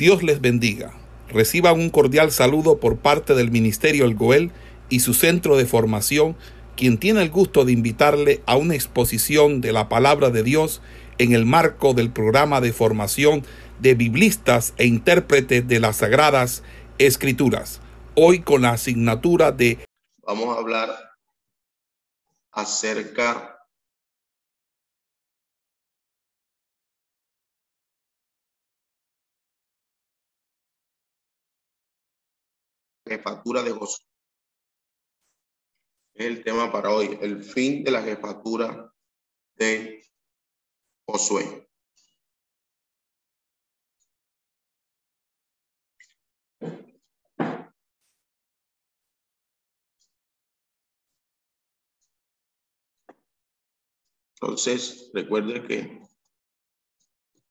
Dios les bendiga. Reciban un cordial saludo por parte del Ministerio El Goel y su centro de formación, quien tiene el gusto de invitarle a una exposición de la palabra de Dios en el marco del programa de formación de biblistas e intérpretes de las Sagradas Escrituras. Hoy con la asignatura de... Vamos a hablar acerca jefatura de Josué. Es el tema para hoy, el fin de la jefatura de Josué. Entonces, recuerde que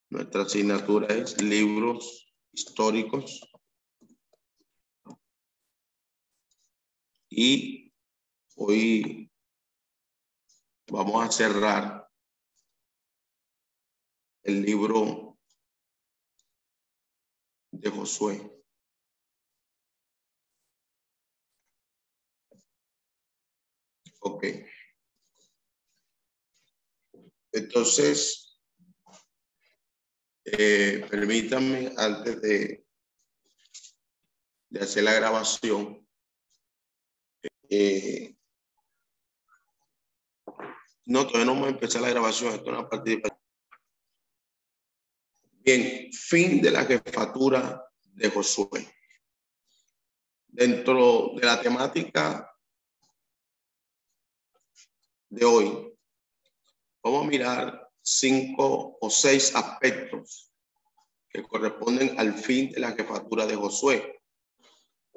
nuestra asignatura es libros históricos Y hoy vamos a cerrar el libro de Josué. Ok. Entonces, eh, permítanme antes de, de hacer la grabación, eh, no, todavía no vamos a empezar la grabación, esto es una participación. Bien, fin de la jefatura de Josué. Dentro de la temática de hoy, vamos a mirar cinco o seis aspectos que corresponden al fin de la jefatura de Josué.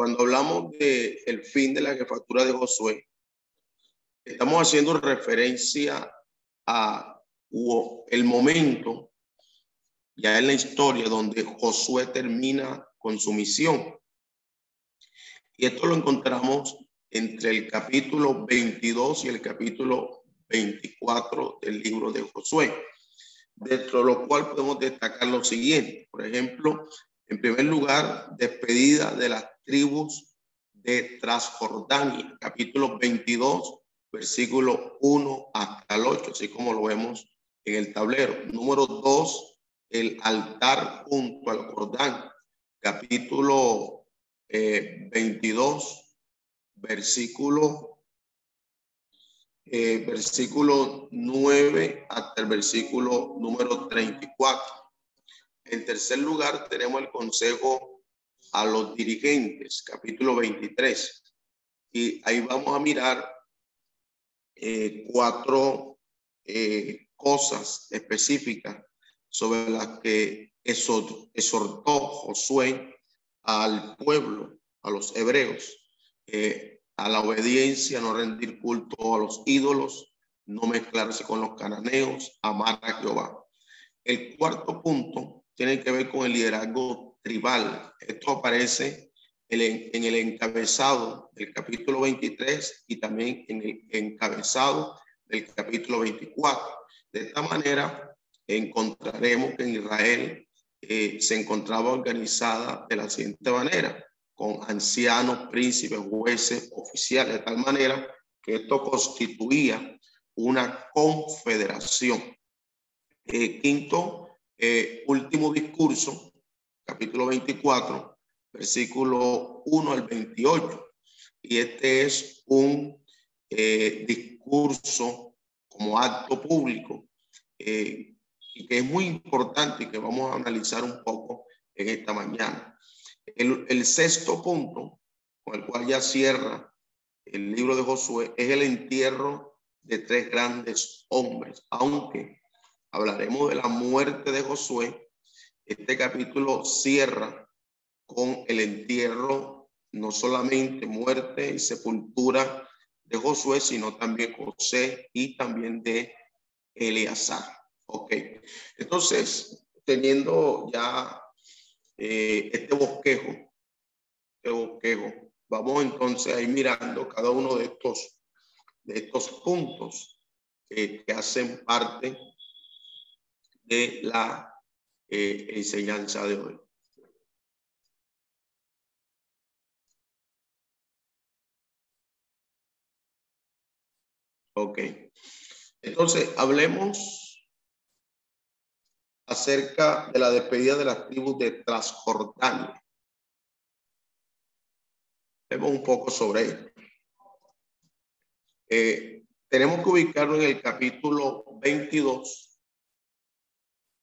Cuando hablamos de el fin de la jefatura de Josué, estamos haciendo referencia a el momento ya en la historia donde Josué termina con su misión. Y esto lo encontramos entre el capítulo 22 y el capítulo 24 del libro de Josué, dentro de lo cual podemos destacar lo siguiente. Por ejemplo, en primer lugar, despedida de las tribus de Transjordania, capítulo 22, versículo 1 hasta el 8, así como lo vemos en el tablero. Número 2, el altar junto al Jordán, capítulo 22, eh, versículo, eh, versículo 9 hasta el versículo número 34. En tercer lugar, tenemos el consejo a los dirigentes, capítulo 23. Y ahí vamos a mirar eh, cuatro eh, cosas específicas sobre las que exhortó Josué al pueblo, a los hebreos, eh, a la obediencia, no rendir culto a los ídolos, no mezclarse con los cananeos, amar a Jehová. El cuarto punto tiene que ver con el liderazgo tribal. Esto aparece en el encabezado del capítulo 23 y también en el encabezado del capítulo 24. De esta manera, encontraremos que en Israel eh, se encontraba organizada de la siguiente manera, con ancianos, príncipes, jueces, oficiales, de tal manera que esto constituía una confederación. Eh, quinto, eh, último discurso, capítulo 24, versículo 1 al 28. Y este es un eh, discurso como acto público eh, que es muy importante y que vamos a analizar un poco en esta mañana. El, el sexto punto, con el cual ya cierra el libro de Josué, es el entierro de tres grandes hombres, aunque hablaremos de la muerte de Josué. Este capítulo cierra con el entierro, no solamente muerte y sepultura de Josué, sino también José y también de Eleazar. Ok, entonces, teniendo ya eh, este bosquejo, este bosquejo, vamos entonces a ir mirando cada uno de estos, de estos puntos que hacen parte de la eh, enseñanza de hoy. Ok. Entonces, hablemos acerca de la despedida de las tribus de Transjordania. Vemos un poco sobre ello. Eh, tenemos que ubicarlo en el capítulo 22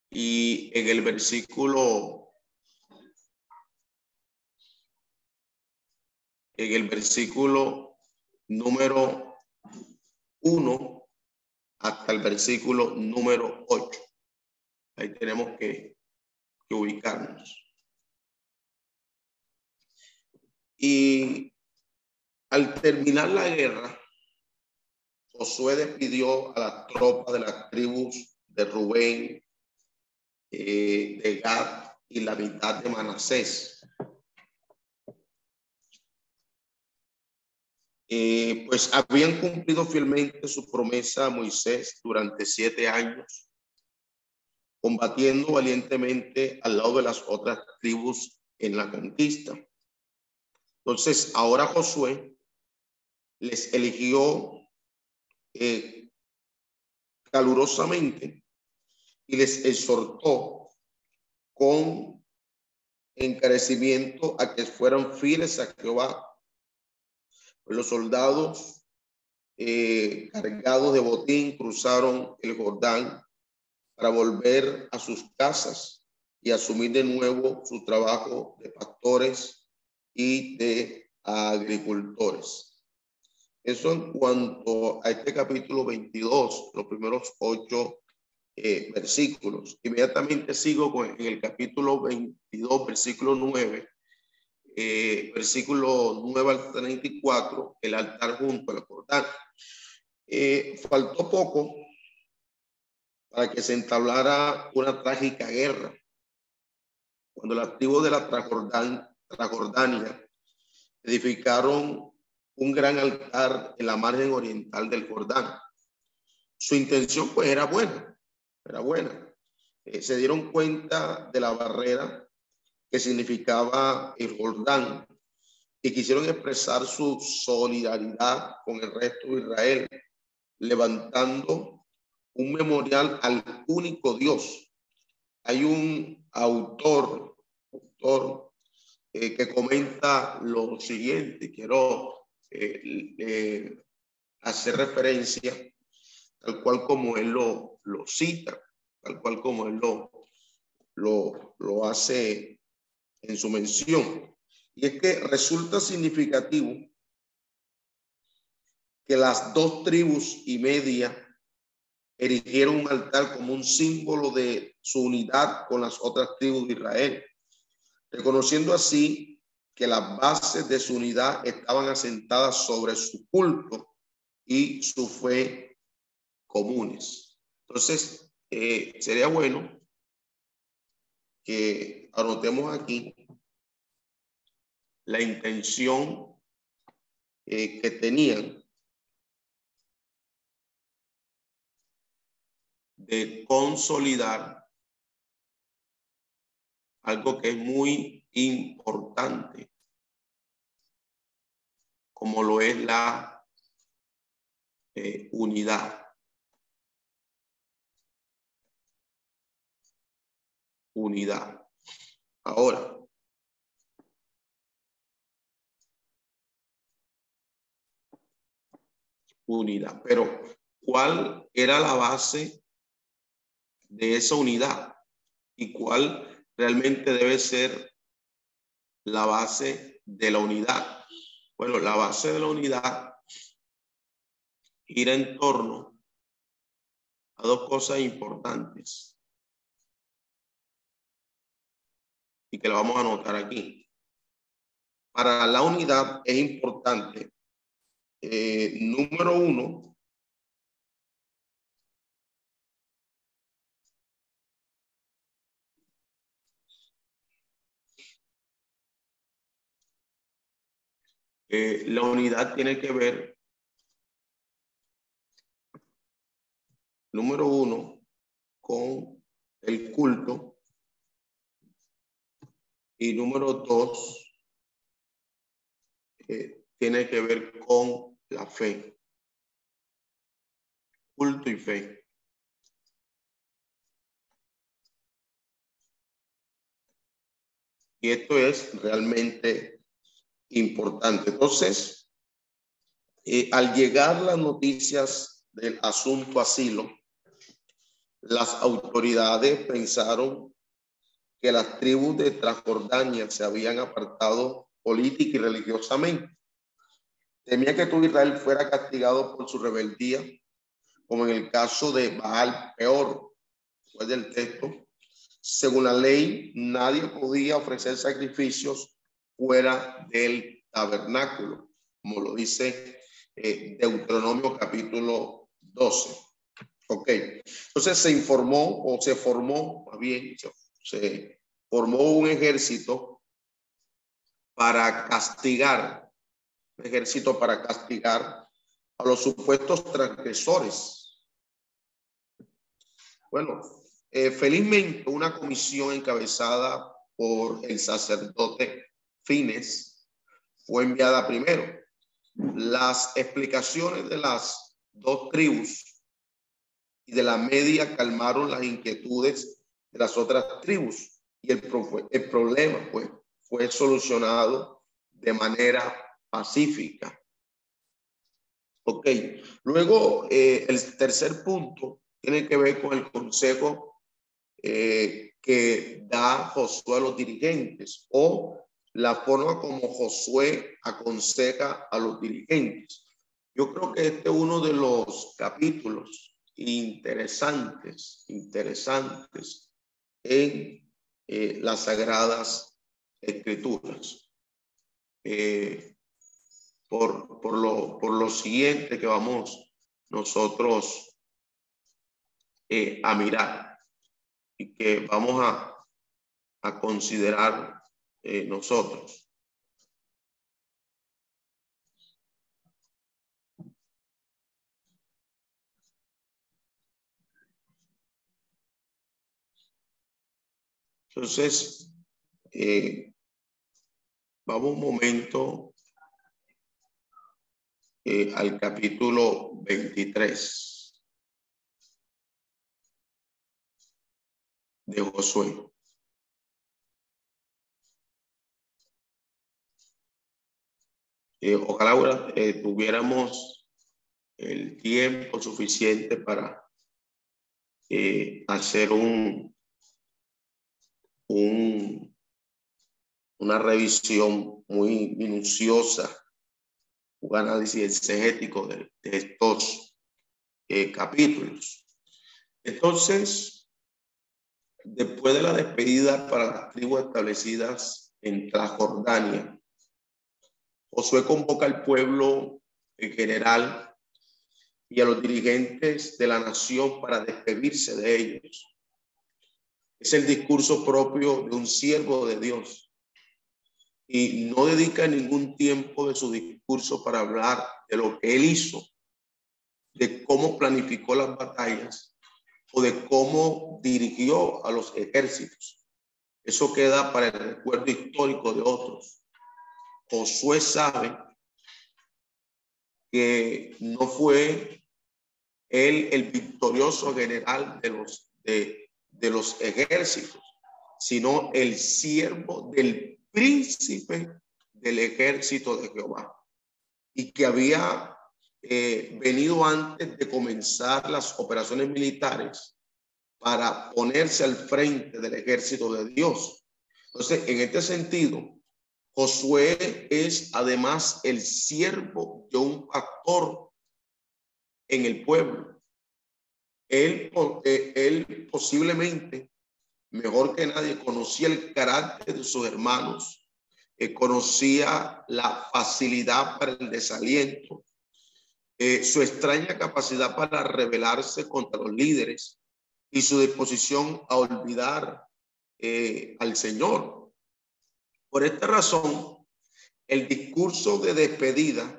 y en el versículo en el versículo número 1 hasta el versículo número 8. Ahí tenemos que, ubicarnos. Y al terminar la guerra, Josué despidió a la tropa de las tribus de Rubén, eh, de Gad y la mitad de Manasés. Eh, pues habían cumplido fielmente su promesa a Moisés durante siete años, combatiendo valientemente al lado de las otras tribus en la conquista. Entonces, ahora Josué les eligió eh, calurosamente y les exhortó con encarecimiento a que fueran fieles a Jehová. Los soldados eh, cargados de botín cruzaron el Jordán para volver a sus casas y asumir de nuevo su trabajo de pastores y de agricultores. Eso en cuanto a este capítulo 22, los primeros ocho eh, versículos. Inmediatamente sigo con en el capítulo 22, versículo 9, eh, versículo 9 al 34, el altar junto al Jordán. Eh, faltó poco para que se entablara una trágica guerra. Cuando los activos de la Transjordania edificaron un gran altar en la margen oriental del Jordán. Su intención pues era buena, era buena. Eh, se dieron cuenta de la barrera que significaba el Jordán y quisieron expresar su solidaridad con el resto de Israel, levantando un memorial al único Dios. Hay un autor, eh, que comenta lo siguiente, quiero eh, hacer referencia tal cual como él lo, lo cita, tal cual como él lo, lo, lo hace en su mención. Y es que resulta significativo que las dos tribus y media erigieron un altar como un símbolo de su unidad con las otras tribus de Israel, reconociendo así que las bases de su unidad estaban asentadas sobre su culto y su fe comunes. Entonces, eh, sería bueno que anotemos aquí la intención eh, que tenían de consolidar algo que es muy importante, como lo es la eh, unidad. Unidad. Ahora, unidad. Pero, ¿cuál era la base de esa unidad? ¿Y cuál realmente debe ser la base de la unidad. Bueno, la base de la unidad gira en torno a dos cosas importantes y que la vamos a anotar aquí. Para la unidad es importante, eh, número uno, Eh, la unidad tiene que ver, número uno, con el culto y número dos, eh, tiene que ver con la fe. culto y fe. Y esto es realmente importante. Entonces, eh, al llegar las noticias del asunto asilo, las autoridades pensaron que las tribus de Transjordania se habían apartado política y religiosamente. Temía que todo Israel fuera castigado por su rebeldía, como en el caso de Baal, peor, fue del texto. Según la ley, nadie podía ofrecer sacrificios fuera del tabernáculo, como lo dice eh, Deuteronomio capítulo 12. Ok, entonces se informó o se formó, más bien, se formó un ejército para castigar, ejército para castigar a los supuestos transgresores. Bueno, eh, felizmente una comisión encabezada por el sacerdote Fines fue enviada primero. Las explicaciones de las dos tribus y de la media calmaron las inquietudes de las otras tribus y el, el problema pues, fue solucionado de manera pacífica. Ok, luego eh, el tercer punto tiene que ver con el consejo eh, que da Josué a los dirigentes o la forma como Josué aconseja a los dirigentes. Yo creo que este es uno de los capítulos interesantes, interesantes en eh, las sagradas escrituras. Eh, por, por, lo, por lo siguiente que vamos nosotros eh, a mirar y que vamos a, a considerar nosotros. Entonces, eh, vamos un momento eh, al capítulo 23 de Josué. Eh, ojalá tuviéramos el tiempo suficiente para hacer un, un, una revisión muy minuciosa, un análisis exegético de, estos eh, capítulos. Entonces, después de la despedida para las tribus establecidas en Transjordania, Josué convoca al pueblo en general y a los dirigentes de la nación para despedirse de ellos. Es el discurso propio de un siervo de Dios. Y no dedica ningún tiempo de su discurso para hablar de lo que él hizo, de cómo planificó las batallas o de cómo dirigió a los ejércitos. Eso queda para el recuerdo histórico de otros. Josué sabe que no fue él el victorioso general de los de de los ejércitos, sino el siervo del príncipe del ejército de Jehová y que había eh, venido antes de comenzar las operaciones militares para ponerse al frente del ejército de Dios. Entonces, en este sentido, Josué es además el siervo de un pastor en el pueblo. Él, eh, él posiblemente, mejor que nadie, conocía el carácter de sus hermanos, eh, conocía la facilidad para el desaliento, eh, su extraña capacidad para rebelarse contra los líderes y su disposición a olvidar al Señor. Por esta razón, el discurso de despedida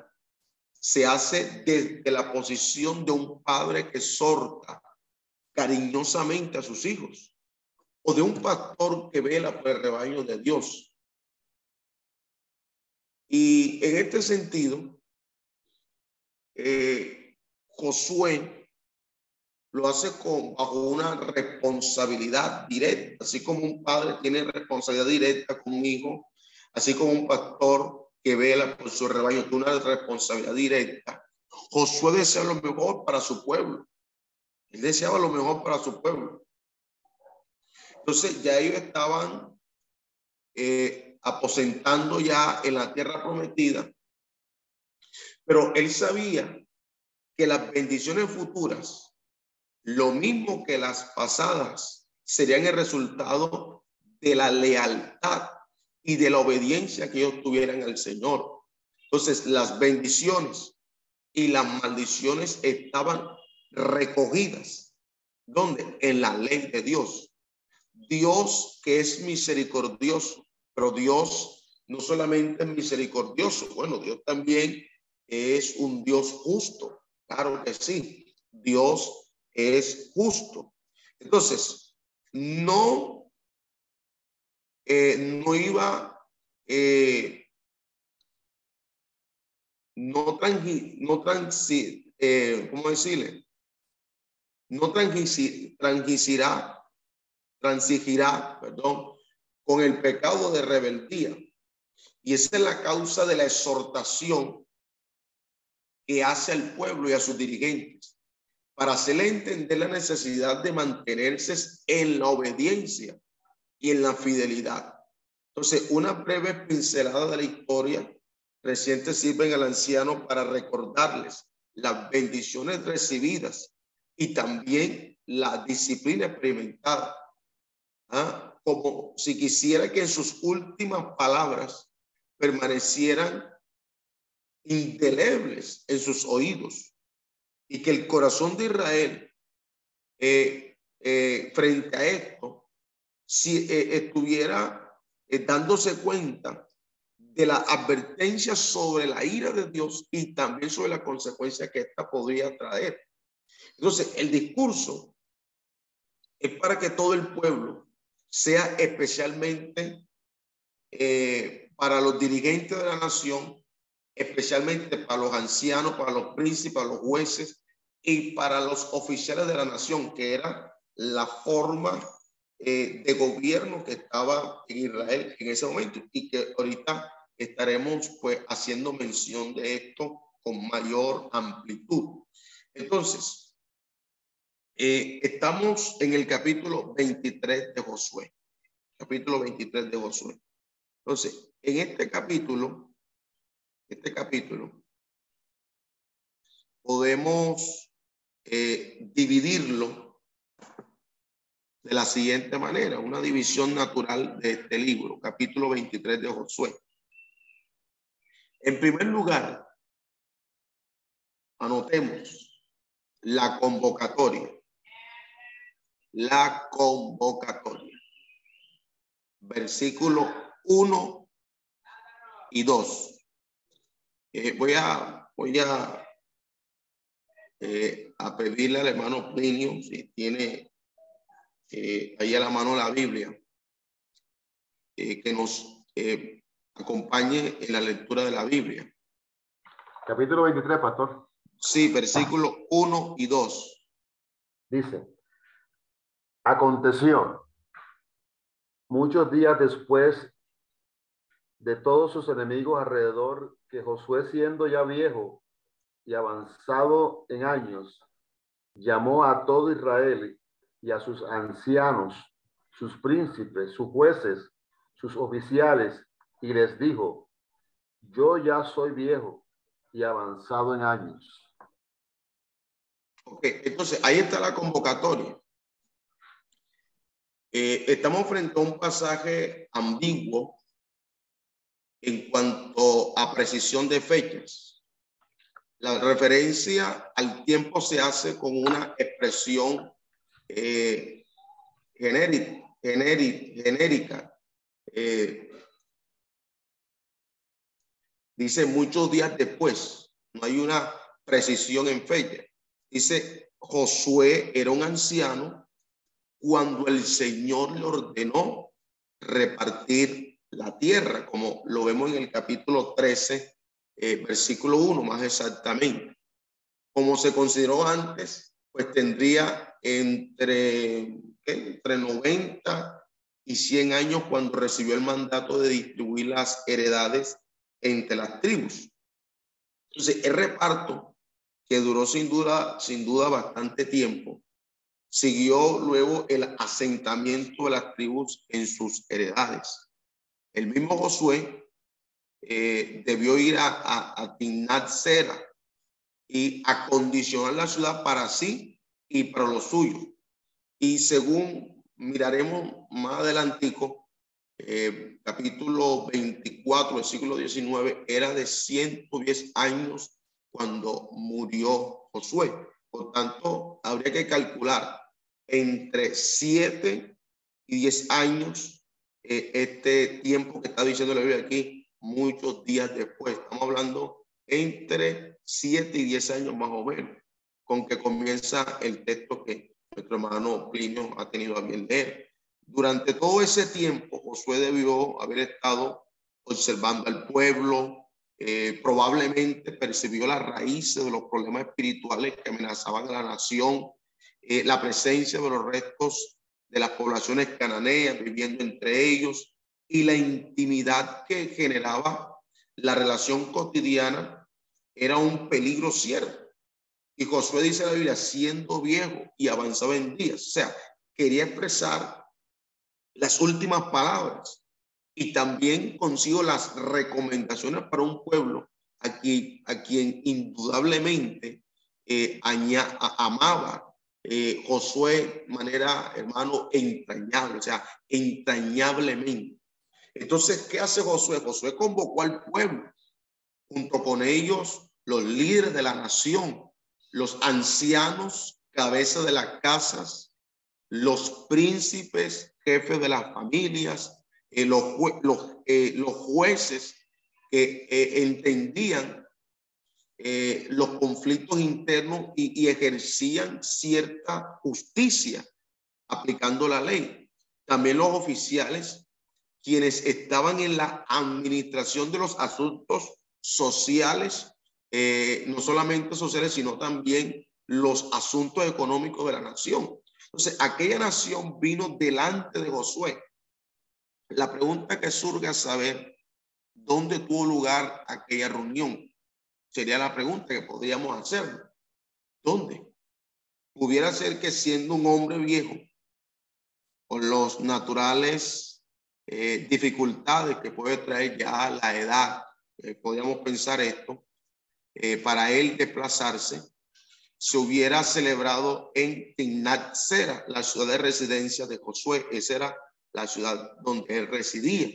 se hace desde la posición de un padre que exhorta cariñosamente a sus hijos o de un pastor que vela por el rebaño de Dios. Y en este sentido, eh, Josué lo hace con, bajo una responsabilidad directa, así como un padre tiene responsabilidad directa con un hijo, así como un pastor que vela por su rebaño tiene una responsabilidad directa. Josué deseaba lo mejor para su pueblo. Él deseaba lo mejor para su pueblo. Entonces ya ellos estaban eh, aposentando ya en la tierra prometida, pero él sabía que las bendiciones futuras lo mismo que las pasadas serían el resultado de la lealtad y de la obediencia que ellos tuvieran al Señor. Entonces, las bendiciones y las maldiciones estaban recogidas. ¿Dónde? En la ley de Dios. Dios que es misericordioso, pero Dios no solamente es misericordioso, bueno, Dios también es un Dios justo. Claro que sí. Dios es justo. Entonces, no, eh, no iba, eh, no, transi, no transi, eh, ¿cómo decirle? No transigirá, transigirá, perdón, con el pecado de rebeldía. Y esa es la causa de la exhortación que hace al pueblo y a sus dirigentes para hacerle entender la necesidad de mantenerse en la obediencia y en la fidelidad. Entonces, una breve pincelada de la historia reciente sirve al anciano para recordarles las bendiciones recibidas y también la disciplina experimentada. ¿ah? Como si quisiera que sus últimas palabras permanecieran indelebles en sus oídos y que el corazón de Israel eh, eh, frente a esto, si eh, estuviera dándose cuenta de la advertencia sobre la ira de Dios y también sobre la consecuencia que esta podría traer. Entonces, el discurso es para que todo el pueblo sea especialmente para los dirigentes de la nación, especialmente para los ancianos, para los príncipes, para los jueces, y para los oficiales de la nación, que era la forma eh, de gobierno que estaba en Israel en ese momento y que ahorita estaremos pues haciendo mención de esto con mayor amplitud. Entonces, eh, estamos en el capítulo 23 de Josué, capítulo 23 de Josué. Entonces, en este capítulo, este capítulo, podemos eh, dividirlo de la siguiente manera, una división natural de este libro, capítulo 23 de Josué. En primer lugar, anotemos la convocatoria. La convocatoria. Versículo 1 y 2. Eh, voy a, voy a eh, a pedirle al hermano Plinio, si tiene eh, ahí a la mano la Biblia, eh, que nos acompañe en la lectura de la Biblia. Capítulo 23, pastor. Sí, versículo 1 y 2. Dice, aconteció muchos días después de todos sus enemigos alrededor que Josué siendo ya viejo y avanzado en años, llamó a todo Israel y a sus ancianos, sus príncipes, sus jueces, sus oficiales, y les dijo, yo ya soy viejo y avanzado en años. Ok, entonces ahí está la convocatoria. Eh, estamos frente a un pasaje ambiguo en cuanto a precisión de fechas. La referencia al tiempo se hace con una expresión eh, genérica. genérica eh, dice muchos días después, no hay una precisión en fecha. Dice, Josué era un anciano cuando el Señor le ordenó repartir la tierra, como lo vemos en el capítulo 13 eh, versículo 1 más exactamente. Como se consideró antes, pues tendría entre, entre 90 y 100 años cuando recibió el mandato de distribuir las heredades entre las tribus. Entonces, el reparto, que duró sin duda, sin duda bastante tiempo, siguió luego el asentamiento de las tribus en sus heredades. El mismo Josué eh, debió ir a, a, a Timnat Sera y acondicionar la ciudad para sí y para los suyos. Y según miraremos más adelantico, eh, capítulo 24, versículo 19, era de 110 años cuando murió Josué. Por tanto, habría que calcular entre 7 y 10 años eh, este tiempo que está diciendo la Biblia aquí, muchos días después. Estamos hablando entre 7 y 10 años más o menos, con que comienza el texto que nuestro hermano Plinio ha tenido a bien leer. Durante todo ese tiempo, Josué debió haber estado observando al pueblo, eh, probablemente percibió las raíces de los problemas espirituales que amenazaban a la nación, eh, la presencia de los restos de las poblaciones cananeas viviendo entre ellos y la intimidad que generaba la relación cotidiana era un peligro cierto. Y Josué dice la Biblia, siendo viejo y avanzado en días, o sea, quería expresar las últimas palabras y también consigo las recomendaciones para un pueblo a quien, a quien indudablemente eh, amaba eh, Josué manera, hermano, entrañable, o sea, entrañablemente. Entonces, ¿qué hace Josué? Josué convocó al pueblo, junto con ellos, los líderes de la nación, los ancianos, cabezas de las casas, los príncipes, jefes de las familias, eh, los, eh, los, jueces que eh, entendían los conflictos internos y, ejercían cierta justicia aplicando la ley. También los oficiales, quienes estaban en la administración de los asuntos sociales, no solamente sociales, sino también los asuntos económicos de la nación. Entonces, aquella nación vino delante de Josué. La pregunta que surge a saber, ¿dónde tuvo lugar aquella reunión? Sería la pregunta que podríamos hacer. ¿Dónde? Pudiera ser que siendo un hombre viejo, con los naturales eh, dificultades que puede traer ya la edad, eh, podríamos pensar esto, eh, para él desplazarse, se hubiera celebrado en Timnat Sera, la ciudad de residencia de Josué. Esa era la ciudad donde él residía.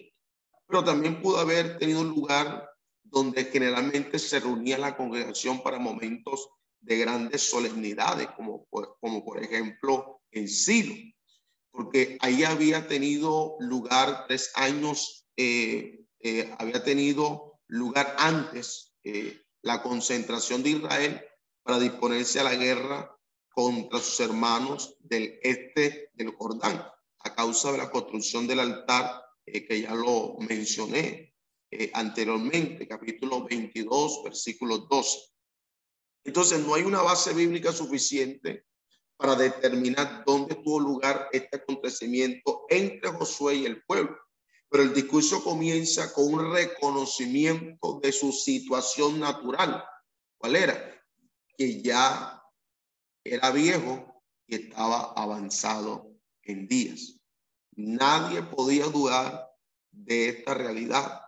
Pero también pudo haber tenido lugar donde generalmente se reunía la congregación para momentos de grandes solemnidades, como, por ejemplo en Silo, porque ahí había tenido lugar tres años, eh, eh, había tenido lugar antes la concentración de Israel para disponerse a la guerra contra sus hermanos del este del Jordán, a causa de la construcción del altar eh, que ya lo mencioné eh, anteriormente, capítulo 22, versículo 12. Entonces, no hay una base bíblica suficiente para determinar dónde tuvo lugar este acontecimiento entre Josué y el pueblo. Pero el discurso comienza con un reconocimiento de su situación natural. ¿Cuál era? que ya era viejo y estaba avanzado en días. Nadie podía dudar de esta realidad,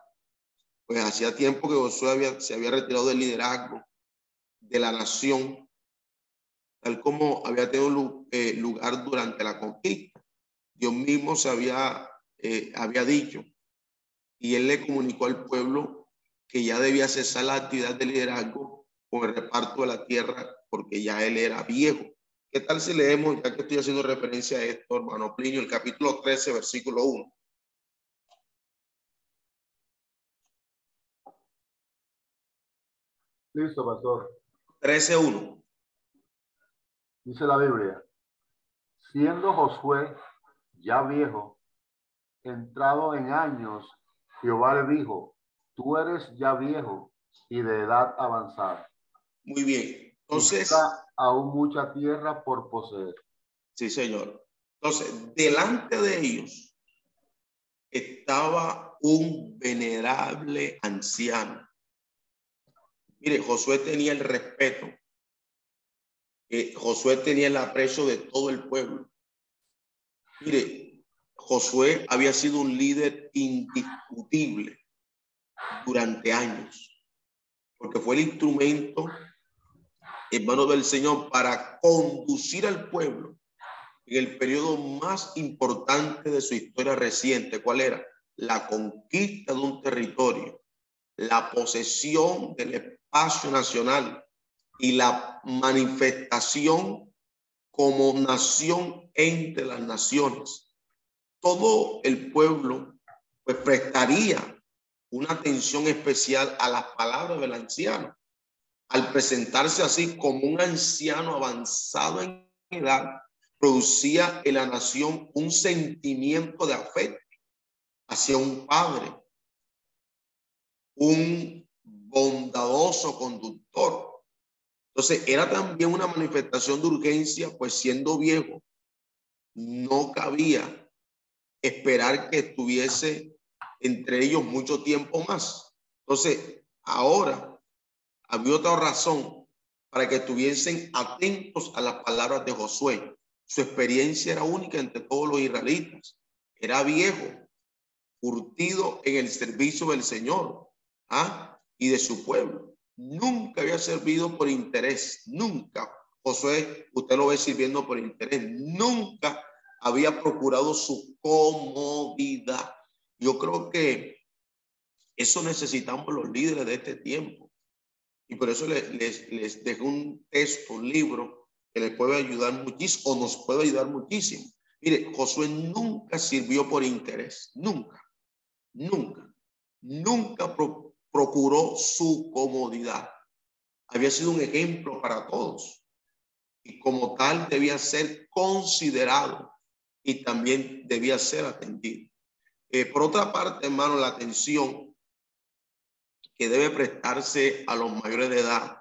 pues hacía tiempo que Josué había, se había retirado del liderazgo de la nación, tal como había tenido eh, lugar durante la conquista. Dios mismo se había, eh, había dicho y él le comunicó al pueblo que ya debía cesar la actividad de liderazgo con el reparto de la tierra porque ya él era viejo. ¿Qué tal si leemos, ya que estoy haciendo referencia a esto, hermano Plinio, el capítulo 13, versículo 1? Listo, pastor. 13.1. Dice la Biblia, siendo Josué ya viejo, entrado en años, Jehová le dijo, tú eres ya viejo y de edad avanzada. Muy bien. Entonces, aún mucha tierra por poseer. Sí, señor. Entonces, delante de ellos estaba un venerable anciano. Mire, Josué tenía el respeto. Eh, Josué tenía el aprecio de todo el pueblo. Mire, Josué había sido un líder indiscutible durante años, porque fue el instrumento, hermano del Señor, para conducir al pueblo en el periodo más importante de su historia reciente. ¿Cuál era? La conquista de un territorio, la posesión del espacio nacional y la manifestación como nación entre las naciones. Todo el pueblo pues prestaría una atención especial a las palabras del anciano. Al presentarse así como un anciano avanzado en edad, producía en la nación un sentimiento de afecto hacia un padre, un bondadoso conductor. Entonces era también una manifestación de urgencia, pues siendo viejo, no cabía esperar que estuviese entre ellos mucho tiempo más. Entonces, ahora había otra razón para que estuviesen atentos a las palabras de Josué. Su experiencia era única entre todos los israelitas. Era viejo, curtido en el servicio del Señor ¿ah? y de su pueblo. Nunca había servido por interés, nunca. Josué, usted lo ve sirviendo por interés, nunca había procurado su comodidad. Yo creo que eso necesitamos los líderes de este tiempo. Y por eso les, les, dejo un texto, un libro que les puede ayudar muchísimo o nos puede ayudar muchísimo. Mire, Josué nunca sirvió por interés, nunca, nunca, nunca procuró su comodidad. Había sido un ejemplo para todos y como tal debía ser considerado y también debía ser atendido. Eh, por otra parte, hermano, la atención que debe prestarse a los mayores de edad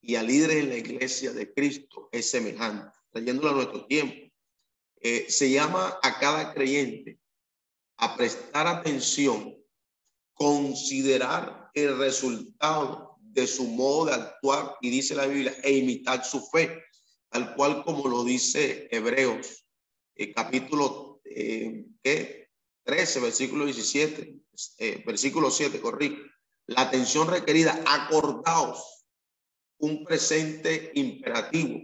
y a líderes en la iglesia de Cristo es semejante, trayéndolo a nuestro tiempo. Eh, se llama a cada creyente a prestar atención, considerar el resultado de su modo de actuar, y dice la Biblia, e imitar su fe, tal cual como lo dice Hebreos, eh, capítulo eh, 13, versículo 17, eh, versículo 7, corrí. La atención requerida, acordaos, un presente imperativo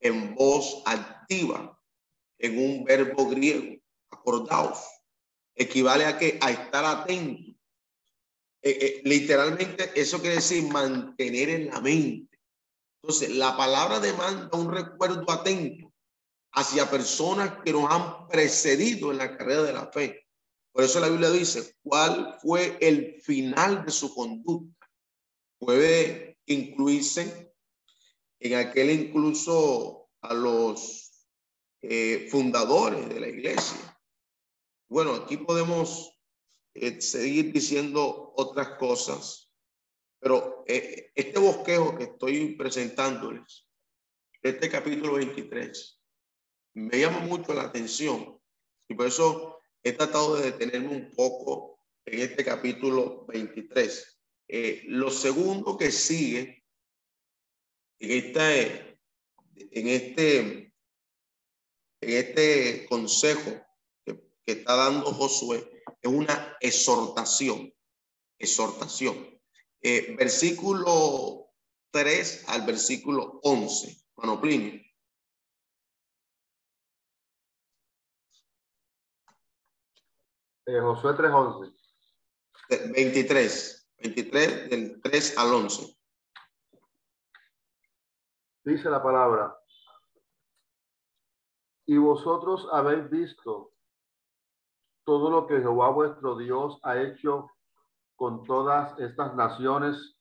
en voz activa, en un verbo griego, acordaos, equivale a que a estar atento. Eh, literalmente eso quiere decir mantener en la mente. Entonces, la palabra demanda un recuerdo atento hacia personas que nos han precedido en la carrera de la fe. Por eso la Biblia dice, ¿cuál fue el final de su conducta? Puede incluirse en aquel incluso a los eh, fundadores de la iglesia. Bueno, aquí podemos eh, seguir diciendo otras cosas, pero eh, este bosquejo que estoy presentándoles, este capítulo 23, me llama mucho la atención y por eso he tratado de detenerme un poco en este capítulo 23. Eh, lo segundo que sigue en, esta, en, este, en este consejo que, está dando Josué es una exhortación. Exhortación. Eh, versículo 3 al versículo 11. Manoplinio. Eh, Josué 3.11. 23. 23 del 3 al 11. Dice la palabra. Y vosotros habéis visto todo lo que Jehová vuestro Dios ha hecho con todas estas naciones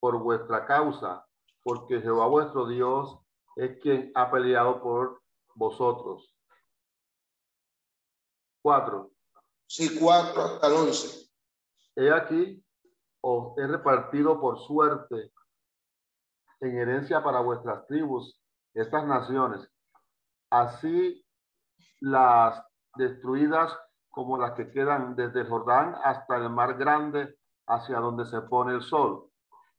por vuestra causa, porque Jehová vuestro Dios es quien ha peleado por vosotros. Cuatro. Sí, 4 hasta el 11. He aquí, os he repartido por suerte en herencia para vuestras tribus estas naciones, así las destruidas como las que quedan desde Jordán hasta el mar grande, hacia donde se pone el sol.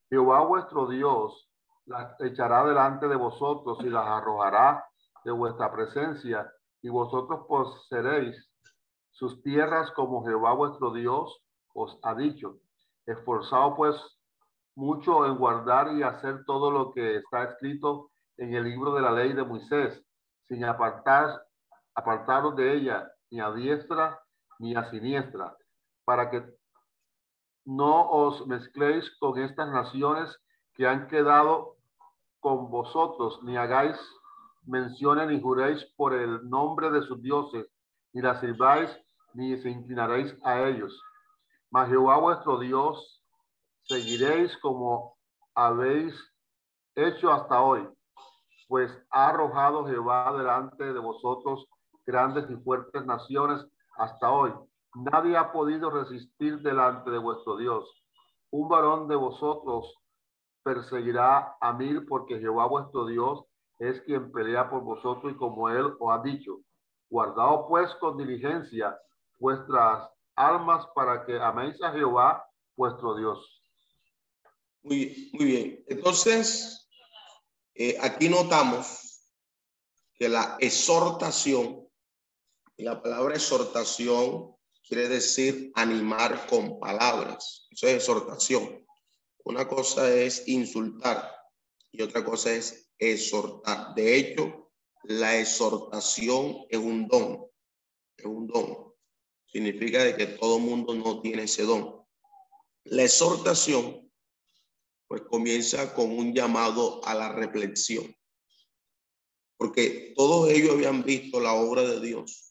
Jehová vuestro Dios las echará delante de vosotros y las arrojará de vuestra presencia, y vosotros poseeréis sus tierras como Jehová vuestro Dios os ha dicho. Esforzado pues mucho en guardar y hacer todo lo que está escrito en el libro de la ley de Moisés, sin apartar, apartaros de ella ni a diestra ni a siniestra, para que no os mezcléis con estas naciones que han quedado con vosotros, ni hagáis menciones ni juréis por el nombre de sus dioses, ni las sirváis, ni se inclinaréis a ellos. Mas Jehová vuestro Dios seguiréis como habéis hecho hasta hoy, pues ha arrojado Jehová delante de vosotros grandes y fuertes naciones hasta hoy. Nadie ha podido resistir delante de vuestro Dios. Un varón de vosotros perseguirá a mil porque Jehová vuestro Dios es quien pelea por vosotros y como él os ha dicho. Guardaos pues con diligencia vuestras almas para que améis a Jehová vuestro Dios. Muy, muy bien. Entonces, eh, aquí notamos que la exhortación, y la palabra exhortación quiere decir animar con palabras. Eso es exhortación. Una cosa es insultar y otra cosa es exhortar. De hecho, la exhortación es un don, es un don. Significa de que todo mundo no tiene ese don. La exhortación, pues comienza con un llamado a la reflexión. Porque todos ellos habían visto la obra de Dios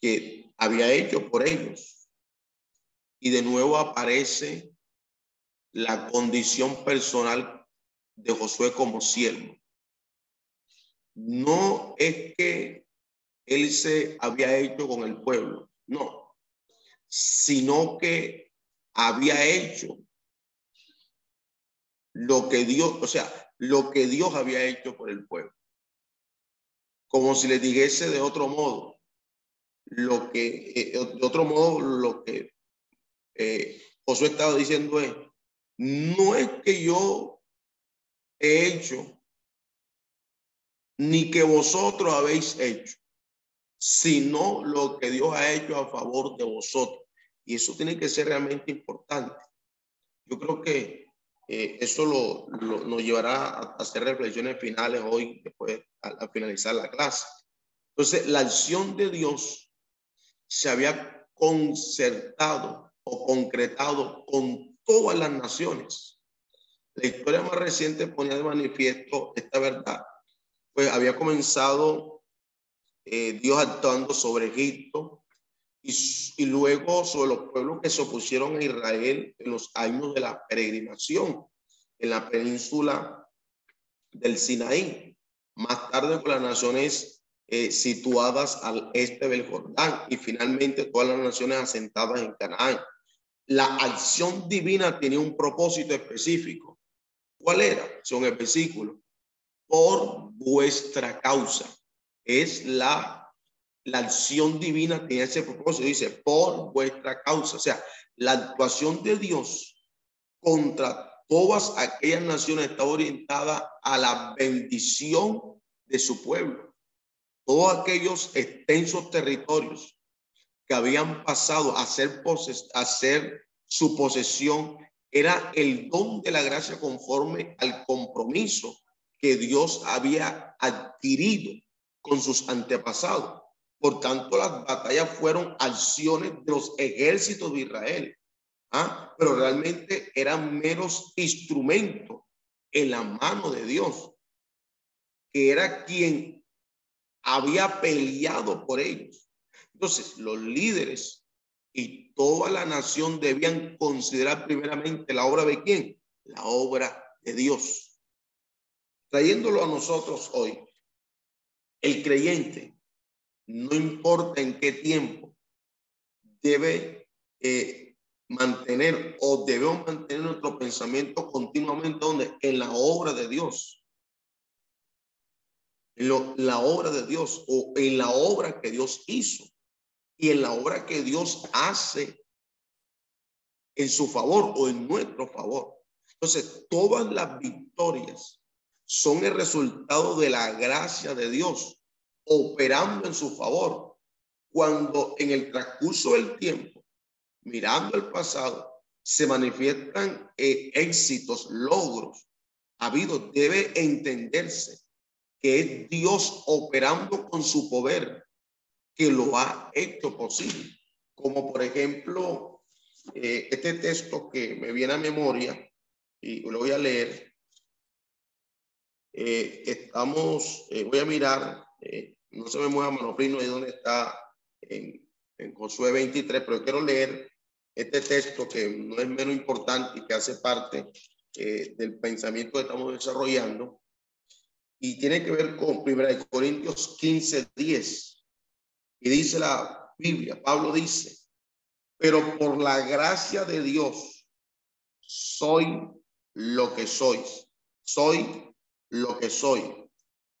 que había hecho por ellos. Y de nuevo aparece la condición personal de Josué como siervo. No es que él se había hecho con el pueblo, no, sino que había hecho lo que Dios, o sea, lo que Dios había hecho por el pueblo. Como si le dijese de otro modo, lo que, eh, de otro modo, lo que eh, estaba diciendo es, no es que yo he hecho, ni que vosotros habéis hecho, sino lo que Dios ha hecho a favor de vosotros. Y eso tiene que ser realmente importante. Yo creo que eh, eso lo, nos llevará a hacer reflexiones finales hoy, después al finalizar la clase. Entonces, la acción de Dios se había concertado o concretado con todas las naciones. La historia más reciente ponía de manifiesto esta verdad. Pues había comenzado eh, Dios actuando sobre Egipto y, y luego sobre los pueblos que se opusieron a Israel en los años de la peregrinación en la península del Sinaí. Más tarde con las naciones eh, situadas al este del Jordán y finalmente todas las naciones asentadas en Canaán la acción divina tenía un propósito específico. ¿Cuál era? Son el versículo. Por vuestra causa. Es la, la acción divina tiene ese propósito. Dice, por vuestra causa. O sea, la actuación de Dios contra todas aquellas naciones está orientada a la bendición de su pueblo. Todos aquellos extensos territorios que habían pasado a ser, a ser su posesión era el don de la gracia conforme al compromiso que Dios había adquirido con sus antepasados. Por tanto, las batallas fueron acciones de los ejércitos de Israel, ¿ah? pero realmente eran meros instrumentos en la mano de Dios, que era quien había peleado por ellos. Entonces, los líderes y toda la nación debían considerar primeramente la obra de quién? La obra de Dios. Trayéndolo a nosotros hoy, el creyente, no importa en qué tiempo, debe eh, mantener o debemos mantener nuestro pensamiento continuamente en la obra de Dios. En la obra de Dios o en la obra que Dios hizo y en la obra que Dios hace en su favor o en nuestro favor. Entonces, todas las victorias son el resultado de la gracia de Dios operando en su favor. Cuando en el transcurso del tiempo, mirando el pasado, se manifiestan eh, éxitos, logros habido, debe entenderse que es Dios operando con su poder que lo ha hecho posible. Como por ejemplo, eh, este texto que me viene a memoria y lo voy a leer. Eh, estamos, eh, voy a mirar, eh, no se me mueva Manoprino, ahí donde está en, en Josué 23, pero quiero leer este texto que no es menos importante y que hace parte del pensamiento que estamos desarrollando y tiene que ver con 1 Corintios 15, 10. Y dice la Biblia, Pablo dice, pero por la gracia de Dios soy lo que sois. Soy lo que soy.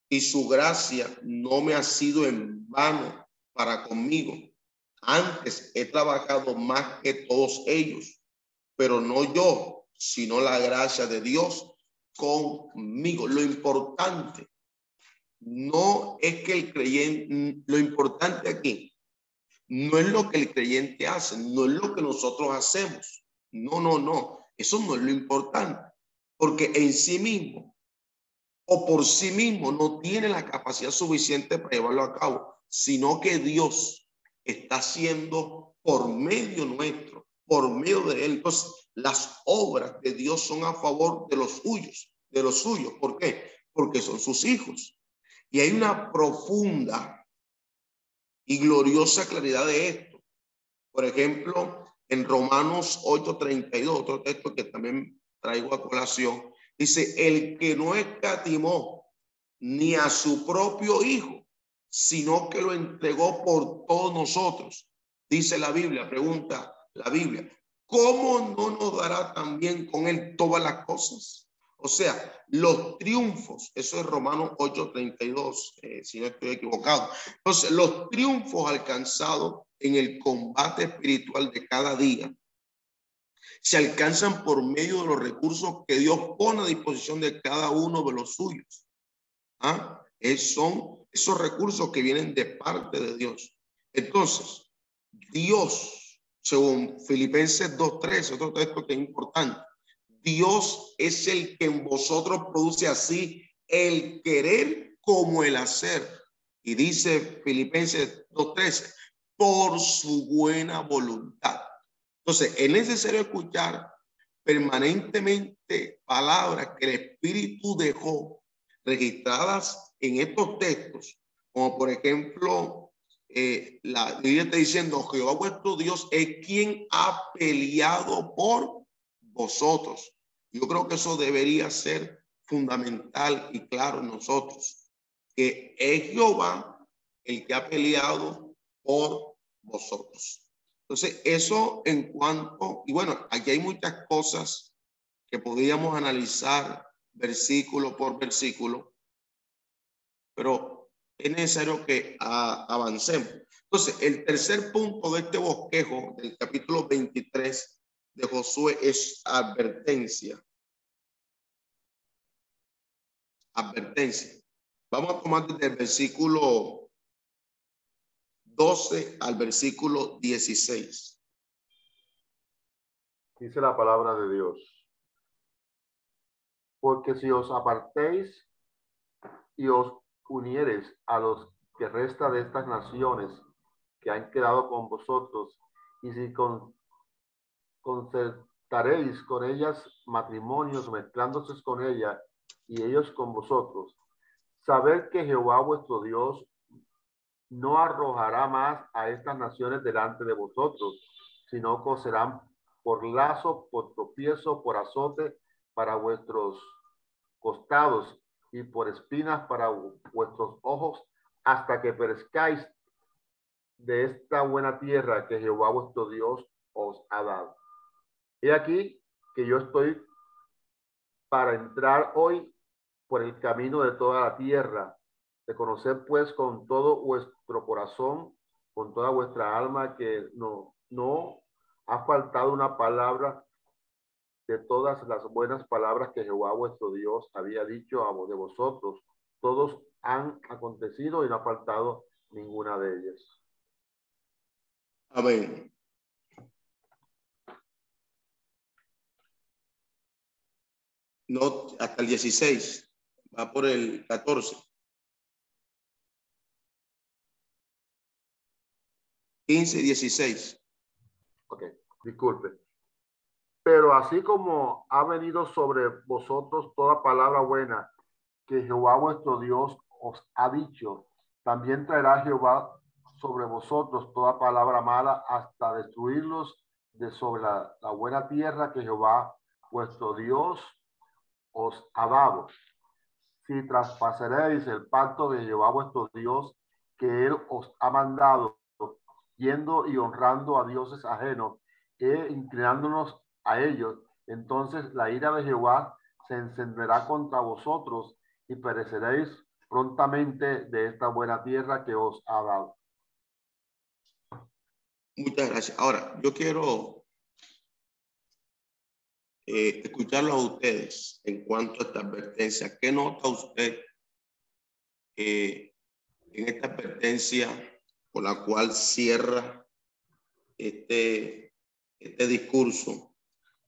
Y su gracia no me ha sido en vano para conmigo. Antes he trabajado más que todos ellos, pero no yo, sino la gracia de Dios conmigo. Lo importante no es que el creyente, lo importante aquí no es lo que el creyente hace, no es lo que nosotros hacemos. No, no, no. Eso no es lo importante porque en sí mismo o por sí mismo no tiene la capacidad suficiente para llevarlo a cabo, sino que Dios está haciendo por medio nuestro, por medio de él. Entonces, las obras de Dios son a favor de los suyos, de los suyos. ¿Por qué? Porque son sus hijos. Y hay una profunda y gloriosa claridad de esto. Por ejemplo, en Romanos 8:32, otro texto que también traigo a colación, dice, el que no escatimó ni a su propio hijo, sino que lo entregó por todos nosotros. Dice la Biblia, pregunta la Biblia, ¿cómo no nos dará también con él todas las cosas? O sea, los triunfos, eso es Romanos 8:32, eh, si no estoy equivocado. Entonces, los triunfos alcanzados en el combate espiritual de cada día se alcanzan por medio de los recursos que Dios pone a disposición de cada uno de los suyos. ¿Ah? Son esos recursos que vienen de parte de Dios. Entonces, Dios, según Filipenses 2.13, otro texto que es importante, Dios es el que en vosotros produce así el querer como el hacer. Y dice Filipenses 2.13, por su buena voluntad. Entonces, es necesario escuchar permanentemente palabras que el Espíritu dejó registradas en estos textos, como por ejemplo, eh, la Biblia está diciendo, Jehová vuestro Dios es quien ha peleado por vosotros. Yo creo que eso debería ser fundamental y claro en nosotros, que es Jehová el que ha peleado por vosotros. Entonces, eso en cuanto, y bueno, aquí hay muchas cosas que podríamos analizar versículo por versículo, pero es necesario que avancemos. Entonces, el tercer punto de este bosquejo del capítulo 23 de Josué es advertencia. Advertencia. Vamos a tomar desde el versículo 12 al versículo 16. Dice la palabra de Dios. Porque si os apartéis y os unieres a los que resta de estas naciones que han quedado con vosotros, y si con, concertaréis con ellas matrimonios mezclándose con ellas y ellos con vosotros, sabed que Jehová vuestro Dios no arrojará más a estas naciones delante de vosotros, sino coserán por lazo, por tropiezo, por azote para vuestros costados y por espinas para vuestros ojos, hasta que perezcáis de esta buena tierra que Jehová vuestro Dios os ha dado. He aquí que yo estoy para entrar hoy por el camino de toda la tierra, de conocer pues con todo vuestro corazón, con toda vuestra alma, que no, no ha faltado una palabra de todas las buenas palabras que Jehová vuestro Dios había dicho a vos de vosotros. Todos han acontecido y no ha faltado ninguna de ellas. Amén. No, hasta el 16, va por el 14. 15 y 16. Ok, disculpe. Pero así como ha venido sobre vosotros toda palabra buena que Jehová vuestro Dios os ha dicho, también traerá Jehová sobre vosotros toda palabra mala hasta destruirlos de sobre la, la buena tierra que Jehová vuestro Dios os ha dado. Si traspasaréis el pacto de Jehová vuestro Dios que él os ha mandado, yendo y honrando a dioses ajenos e inclinándonos a ellos, entonces la ira de Jehová se encenderá contra vosotros y pereceréis prontamente de esta buena tierra que os ha dado. Muchas gracias. Ahora, yo quiero eh, escucharlo a ustedes en cuanto a esta advertencia. ¿Qué nota usted eh, en esta advertencia por la cual cierra este, este discurso,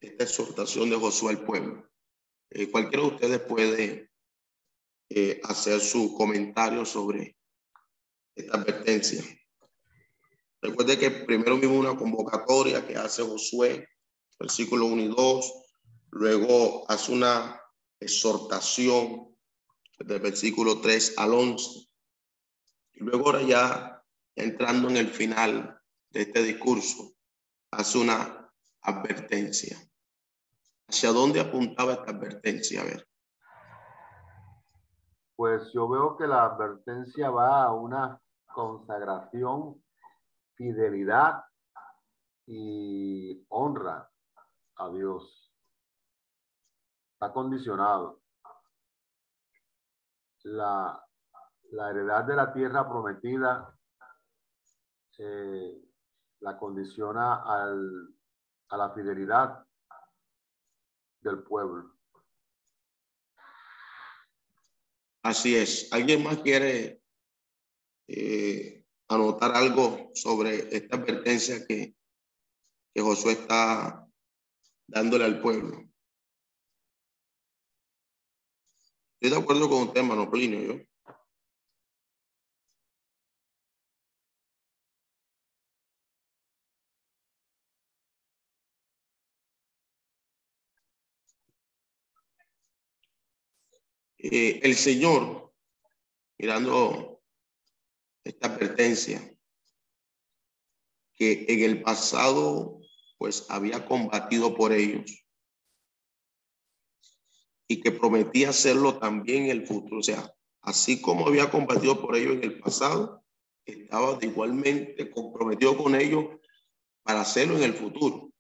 esta exhortación de Josué al pueblo? Eh, cualquiera de ustedes puede eh, hacer su comentario sobre esta advertencia. Recuerde que primero vimos una convocatoria que hace Josué, versículo 1 y 2, luego hace una exhortación del versículo 3 al 11, y luego ahora ya entrando en el final de este discurso, hace una advertencia. ¿Hacia dónde apuntaba esta advertencia? Ver. Pues yo veo que la advertencia va a una consagración, fidelidad y honra a Dios. Está condicionado. La heredad de la tierra prometida eh, la condiciona al, a la fidelidad del pueblo. Así es. ¿Alguien más quiere eh, anotar algo sobre esta advertencia que, que Josué está dándole al pueblo? Estoy de acuerdo con usted, hermano Plinio, yo. Eh, el Señor, mirando esta advertencia, que en el pasado pues había combatido por ellos y que prometía hacerlo también en el futuro. O sea, así como había combatido por ellos en el pasado, estaba igualmente comprometido con ellos para hacerlo en el futuro.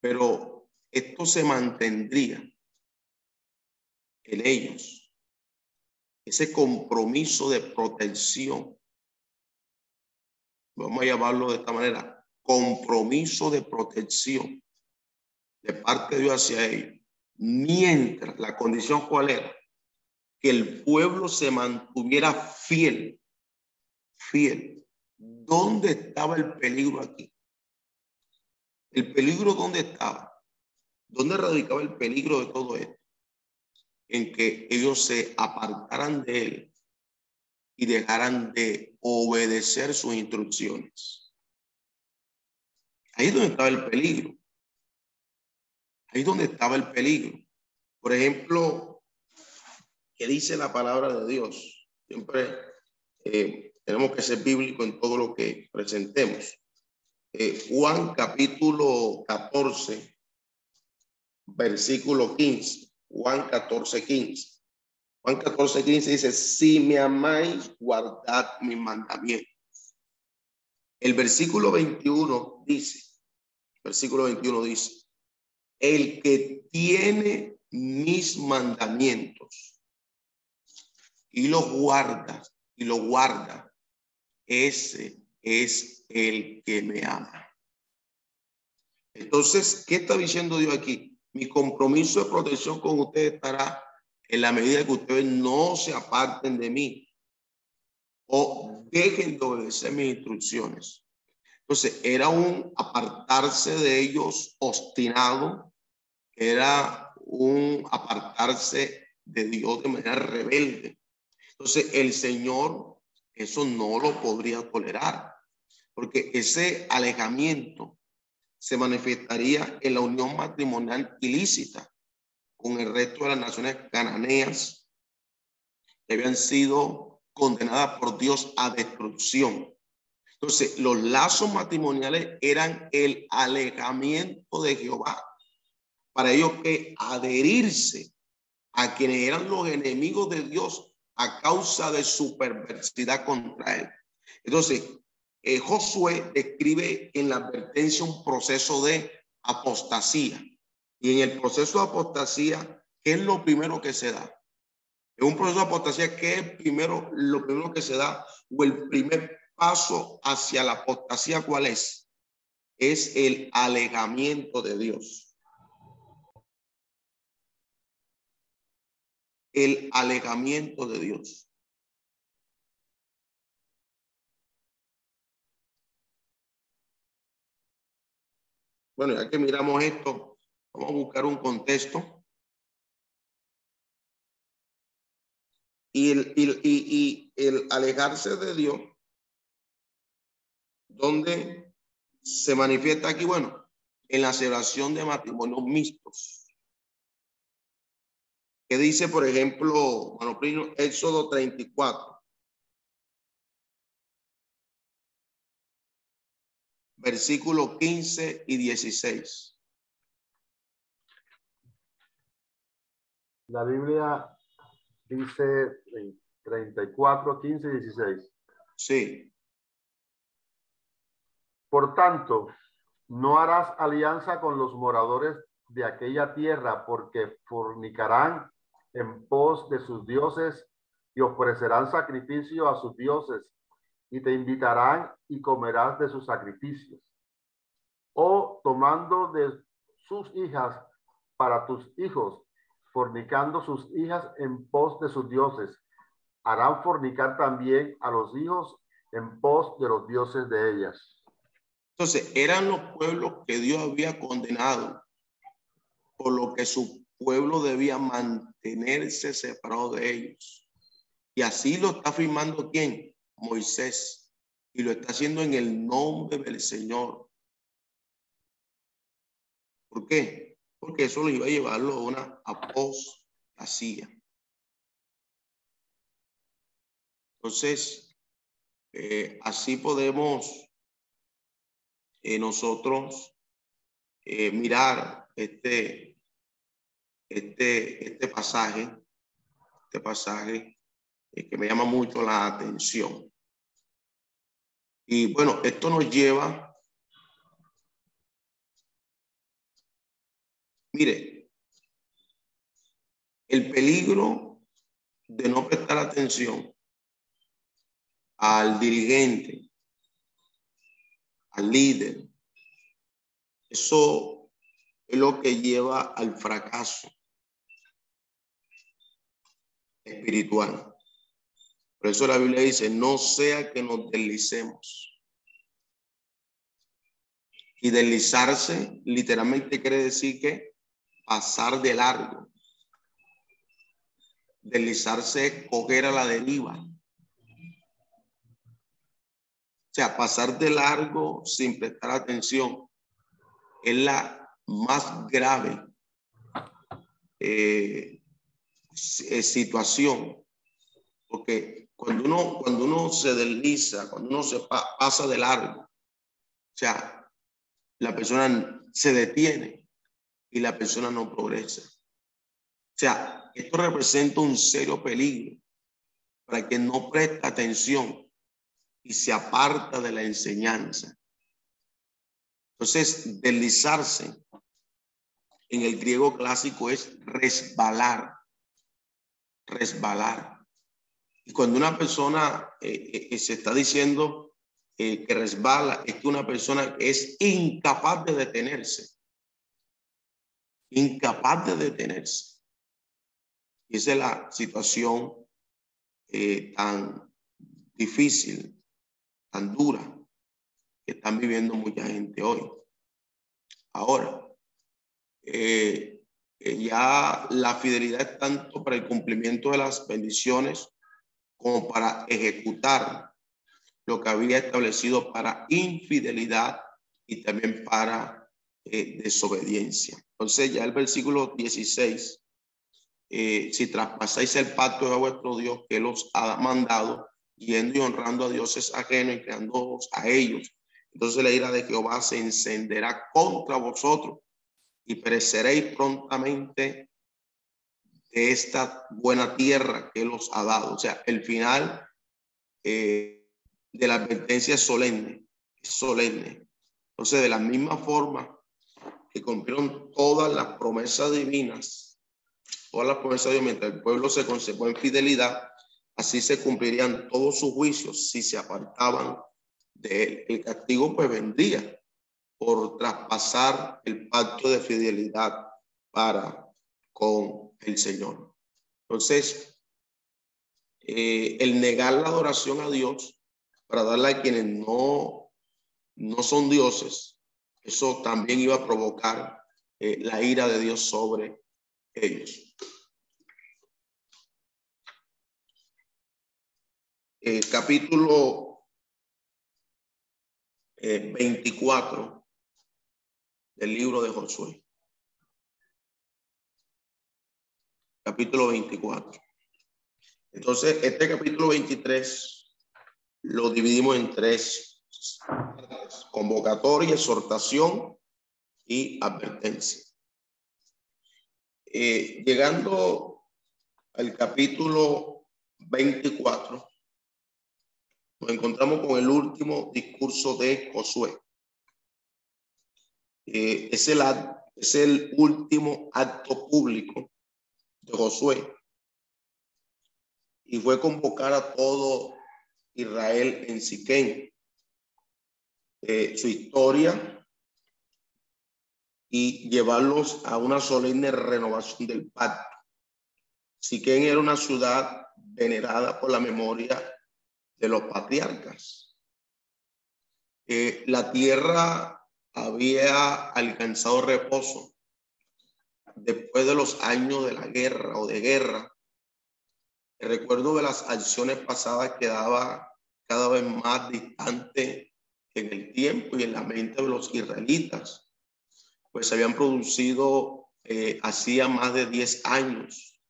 Pero esto se mantendría en ellos. Ese compromiso de protección. Vamos a llamarlo de esta manera. Compromiso de protección de parte de Dios hacia ellos. Mientras la condición cuál era? Que el pueblo se mantuviera fiel. Fiel. ¿Dónde estaba el peligro aquí? El peligro dónde estaba? ¿Dónde radicaba el peligro de todo esto? En que ellos se apartaran de él y dejaran de obedecer sus instrucciones. Ahí donde estaba el peligro. Ahí donde estaba el peligro. Por ejemplo, ¿qué dice la palabra de Dios? Siempre eh, tenemos que ser bíblico en todo lo que presentemos. Eh, Juan capítulo 14, versículo 15. Juan 14, 15. Juan 14, 15 dice, si me amáis, guardad mis mandamientos. El versículo 21 dice, versículo 21 dice, el que tiene mis mandamientos y los guarda, y lo guarda, ese es el que me ama. Entonces, ¿qué está diciendo Dios aquí? Mi compromiso de protección con ustedes estará en la medida que ustedes no se aparten de mí o dejen de obedecer mis instrucciones. Entonces, era un apartarse de ellos obstinado, era un apartarse de Dios de manera rebelde. Entonces, el Señor eso no lo podría tolerar, porque ese alejamiento se manifestaría en la unión matrimonial ilícita con el resto de las naciones cananeas que habían sido condenadas por Dios a destrucción. Entonces, los lazos matrimoniales eran el alejamiento de Jehová. Para ellos que adherirse a quienes eran los enemigos de Dios a causa de su perversidad contra él. Entonces, eh, Josué describe en la advertencia un proceso de apostasía. Y en el proceso de apostasía, ¿qué es lo primero que se da? En un proceso de apostasía, ¿qué es primero, lo primero que se da? O el primer paso hacia la apostasía, ¿cuál es? Es el alegamiento de Dios. El alegamiento de Dios. Bueno, ya que miramos esto, vamos a buscar un contexto. Y el, alejarse de Dios, donde se manifiesta aquí, bueno, en la celebración de matrimonios mixtos. Que dice, por ejemplo, bueno, Éxodo 34. Versículos 15 y 16. La Biblia dice 34, 15 y 16. Sí. Por tanto, no harás alianza con los moradores de aquella tierra, porque fornicarán en pos de sus dioses y ofrecerán sacrificio a sus dioses y te invitarán y comerás de sus sacrificios. O tomando de sus hijas para tus hijos, fornicando sus hijas en pos de sus dioses, harán fornicar también a los hijos en pos de los dioses de ellas. Entonces, eran los pueblos que Dios había condenado, por lo que su pueblo debía mantenerse separado de ellos. Y así lo está afirmando quién? Moisés y lo está haciendo en el nombre del Señor. ¿Por qué? Porque eso lo iba a llevarlo a una apostasía. Entonces, eh, así podemos eh, nosotros eh, mirar este, este, este pasaje, este pasaje que me llama mucho la atención. Y bueno, esto nos lleva, mire, el peligro de no prestar atención al dirigente, al líder, eso es lo que lleva al fracaso espiritual. Por eso la Biblia dice, no sea que nos deslicemos. Y deslizarse literalmente quiere decir que pasar de largo. Deslizarse es coger a la deriva. O sea, pasar de largo sin prestar atención es la más grave eh, eh, situación. Porque cuando uno, cuando uno se desliza, cuando uno se pasa de largo, o sea, la persona se detiene y la persona no progresa. O sea, esto representa un serio peligro para que no presta atención y se aparta de la enseñanza. Entonces, deslizarse en el griego clásico es resbalar, resbalar. Y cuando una persona eh, eh, se está diciendo eh, que resbala, es que una persona es incapaz de detenerse, incapaz de detenerse. Y esa es la situación tan difícil, tan dura que están viviendo mucha gente hoy. Ahora, eh, eh, ya la fidelidad es tanto para el cumplimiento de las bendiciones como para ejecutar lo que había establecido para infidelidad y también para eh, desobediencia. Entonces ya el versículo 16, si traspasáis el pacto de vuestro Dios que los ha mandado, yendo y honrando a dioses ajenos y creando a ellos, entonces la ira de Jehová se encenderá contra vosotros y pereceréis prontamente de esta buena tierra que los ha dado. O sea, el final eh, de la advertencia es solemne, es solemne. Entonces, de la misma forma que cumplieron todas las promesas divinas, todas las promesas de Dios, mientras el pueblo se conservó en fidelidad, así se cumplirían todos sus juicios si se apartaban de él. El castigo pues vendría por traspasar el pacto de fidelidad para con el Señor. Entonces, eh, el negar la adoración a Dios para darle a quienes no, no son dioses, eso también iba a provocar eh, la ira de Dios sobre ellos. Eh, capítulo 24 el libro de Josué. Capítulo 24. Entonces, este capítulo 23 lo dividimos en tres. Convocatoria, exhortación y advertencia. Eh, llegando al capítulo 24, nos encontramos con el último discurso de Josué. Eh, es, el, es el último acto público Josué. Y fue convocar a todo Israel en Siquén. Eh, su historia y llevarlos a una solemne renovación del pacto. Siquén era una ciudad venerada por la memoria de los patriarcas. Eh, la tierra había alcanzado reposo después de los años de la guerra o de guerra. El recuerdo de las acciones pasadas quedaba cada vez más distante en el tiempo y en la mente de los israelitas, pues se habían producido eh, hacía más de 10 años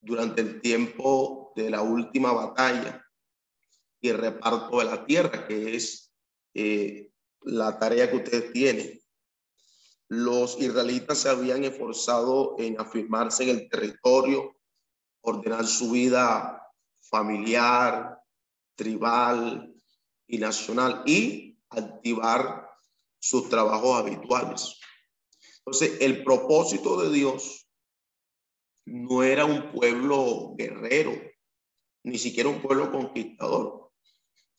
durante el tiempo de la última batalla y el reparto de la tierra, que es eh, la tarea que usted tiene. Los israelitas se habían esforzado en afirmarse en el territorio, ordenar su vida familiar, tribal y nacional y activar sus trabajos habituales. Entonces, el propósito de Dios no era un pueblo guerrero, ni siquiera un pueblo conquistador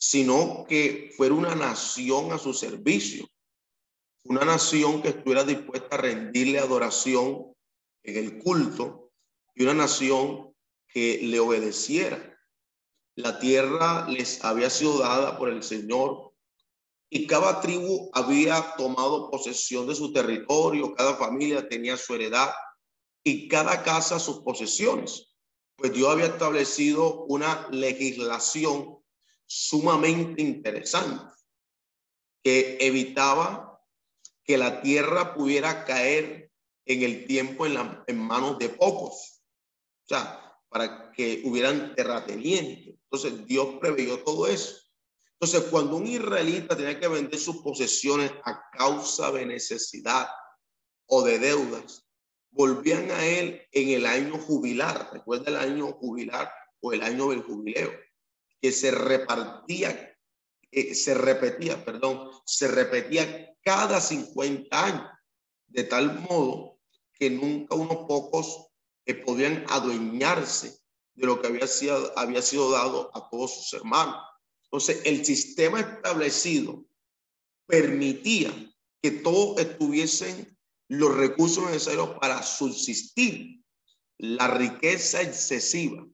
sino que fuera una nación a su servicio, una nación que estuviera dispuesta a rendirle adoración en el culto y una nación que le obedeciera. La tierra les había sido dada por el Señor y cada tribu había tomado posesión de su territorio, cada familia tenía su heredad y cada casa sus posesiones. Pues Dios había establecido una legislación sumamente interesante que evitaba que la tierra pudiera caer en el tiempo en, la, en manos de pocos. O sea, para que hubieran terratenientes. Entonces Dios preveyó todo eso. Entonces, cuando un israelita tenía que vender sus posesiones a causa de necesidad o de deudas, volvían a él en el año jubilar. Recuerda el año jubilar o el año del jubileo que se repartía, se repetía, perdón, se repetía cada 50 años, de tal modo que nunca unos pocos eh, podían adueñarse de lo que había sido, había sido dado a todos sus hermanos. Entonces, el sistema establecido permitía que todos estuviesen los recursos necesarios para subsistir. La riqueza excesiva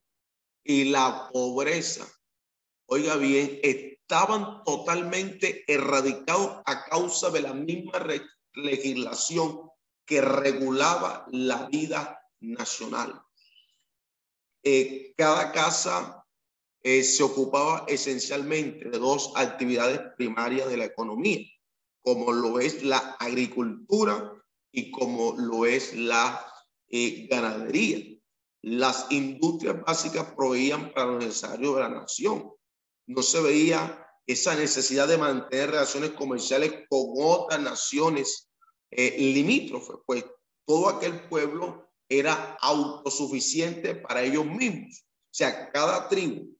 y la pobreza, oiga bien, estaban totalmente erradicados a causa de la misma legislación que regulaba la vida nacional. Eh, cada casa eh, se ocupaba esencialmente de dos actividades primarias de la economía, como lo es la agricultura y como lo es la eh, ganadería. Las industrias básicas proveían para lo necesario de la nación. No se veía esa necesidad de mantener relaciones comerciales con otras naciones limítrofes, pues todo aquel pueblo era autosuficiente para ellos mismos. O sea, cada tribu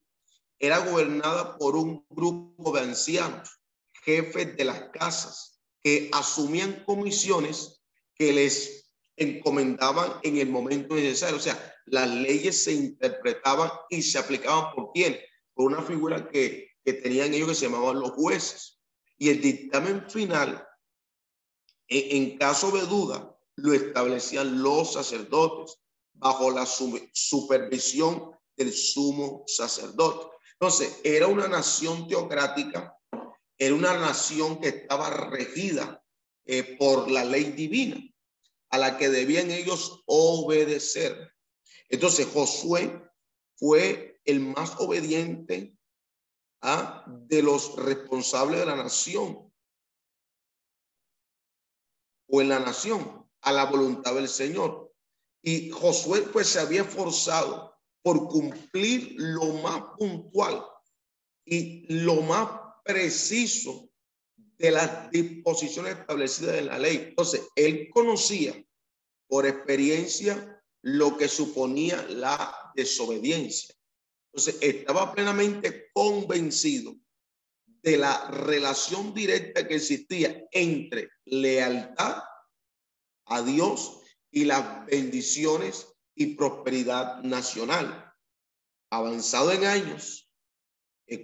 era gobernada por un grupo de ancianos, jefes de las casas, que asumían comisiones que les encomendaban en el momento necesario. O sea, las leyes se interpretaban y se aplicaban por quién? Por una figura que, que tenían ellos que se llamaban los jueces. Y el dictamen final, en, caso de duda, lo establecían los sacerdotes bajo la supervisión del sumo sacerdote. Entonces, era una nación teocrática, era una nación que estaba regida eh, por la ley divina, a la que debían ellos obedecer. Entonces, Josué fue el más obediente ¿ah? de los responsables de la nación o en la nación a la voluntad del Señor. Y Josué pues se había esforzado por cumplir lo más puntual y lo más preciso de las disposiciones establecidas en la ley. Entonces, él conocía por experiencia lo que suponía la desobediencia. Entonces, estaba plenamente convencido de la relación directa que existía entre lealtad a Dios y las bendiciones y prosperidad nacional. Avanzado en años,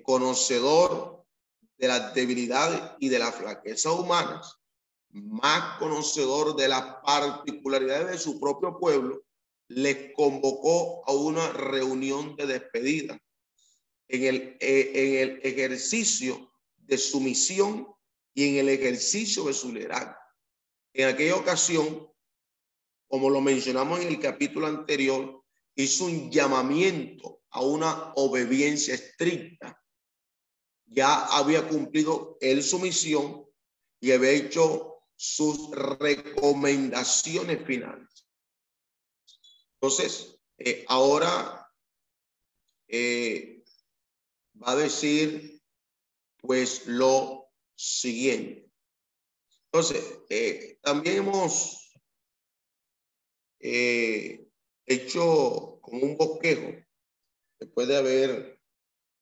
conocedor de las debilidades y de las flaquezas humanas, más conocedor de las particularidades de su propio pueblo, les convocó a una reunión de despedida en el, eh, en el ejercicio de su misión y en el ejercicio de su liderazgo. En aquella ocasión, como lo mencionamos en el capítulo anterior, hizo un llamamiento a una obediencia estricta. Ya había cumplido él su misión y había hecho sus recomendaciones finales. Entonces, eh, ahora eh, va a decir pues lo siguiente. Entonces, eh, también hemos hecho como un bosquejo, después de haber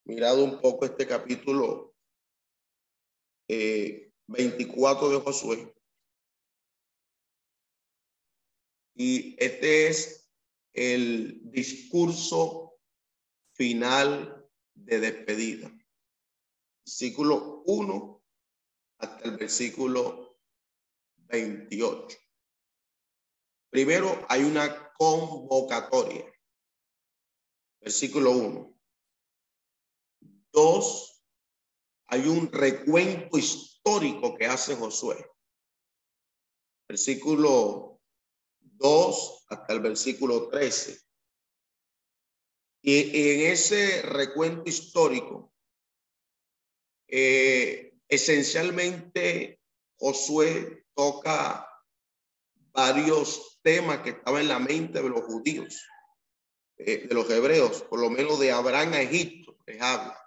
mirado un poco este capítulo 24 eh, de Josué. Y este es el discurso final de despedida. Versículo 1 hasta el versículo 28. Primero hay una convocatoria. Versículo 1. Dos, hay un recuento histórico que hace Josué. Versículo 2 hasta el versículo 13. Y en ese recuento histórico, eh, esencialmente Josué toca varios temas que estaban en la mente de los judíos, eh, de los hebreos, por lo menos de Abraham a Egipto, les habla.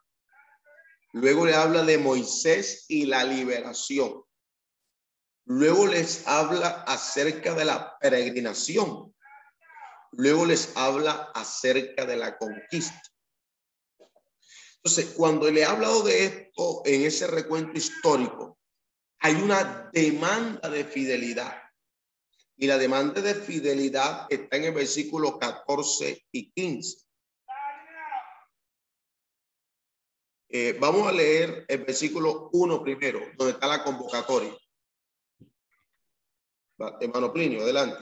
Luego le habla de Moisés y la liberación. Luego les habla acerca de la peregrinación. Luego les habla acerca de la conquista. Entonces, cuando le he hablado de esto en ese recuento histórico, hay una demanda de fidelidad. Y la demanda de fidelidad está en el versículo 14 y 15. Eh, vamos a leer el versículo 1 primero, donde está la convocatoria. Hermano Plinio, adelante.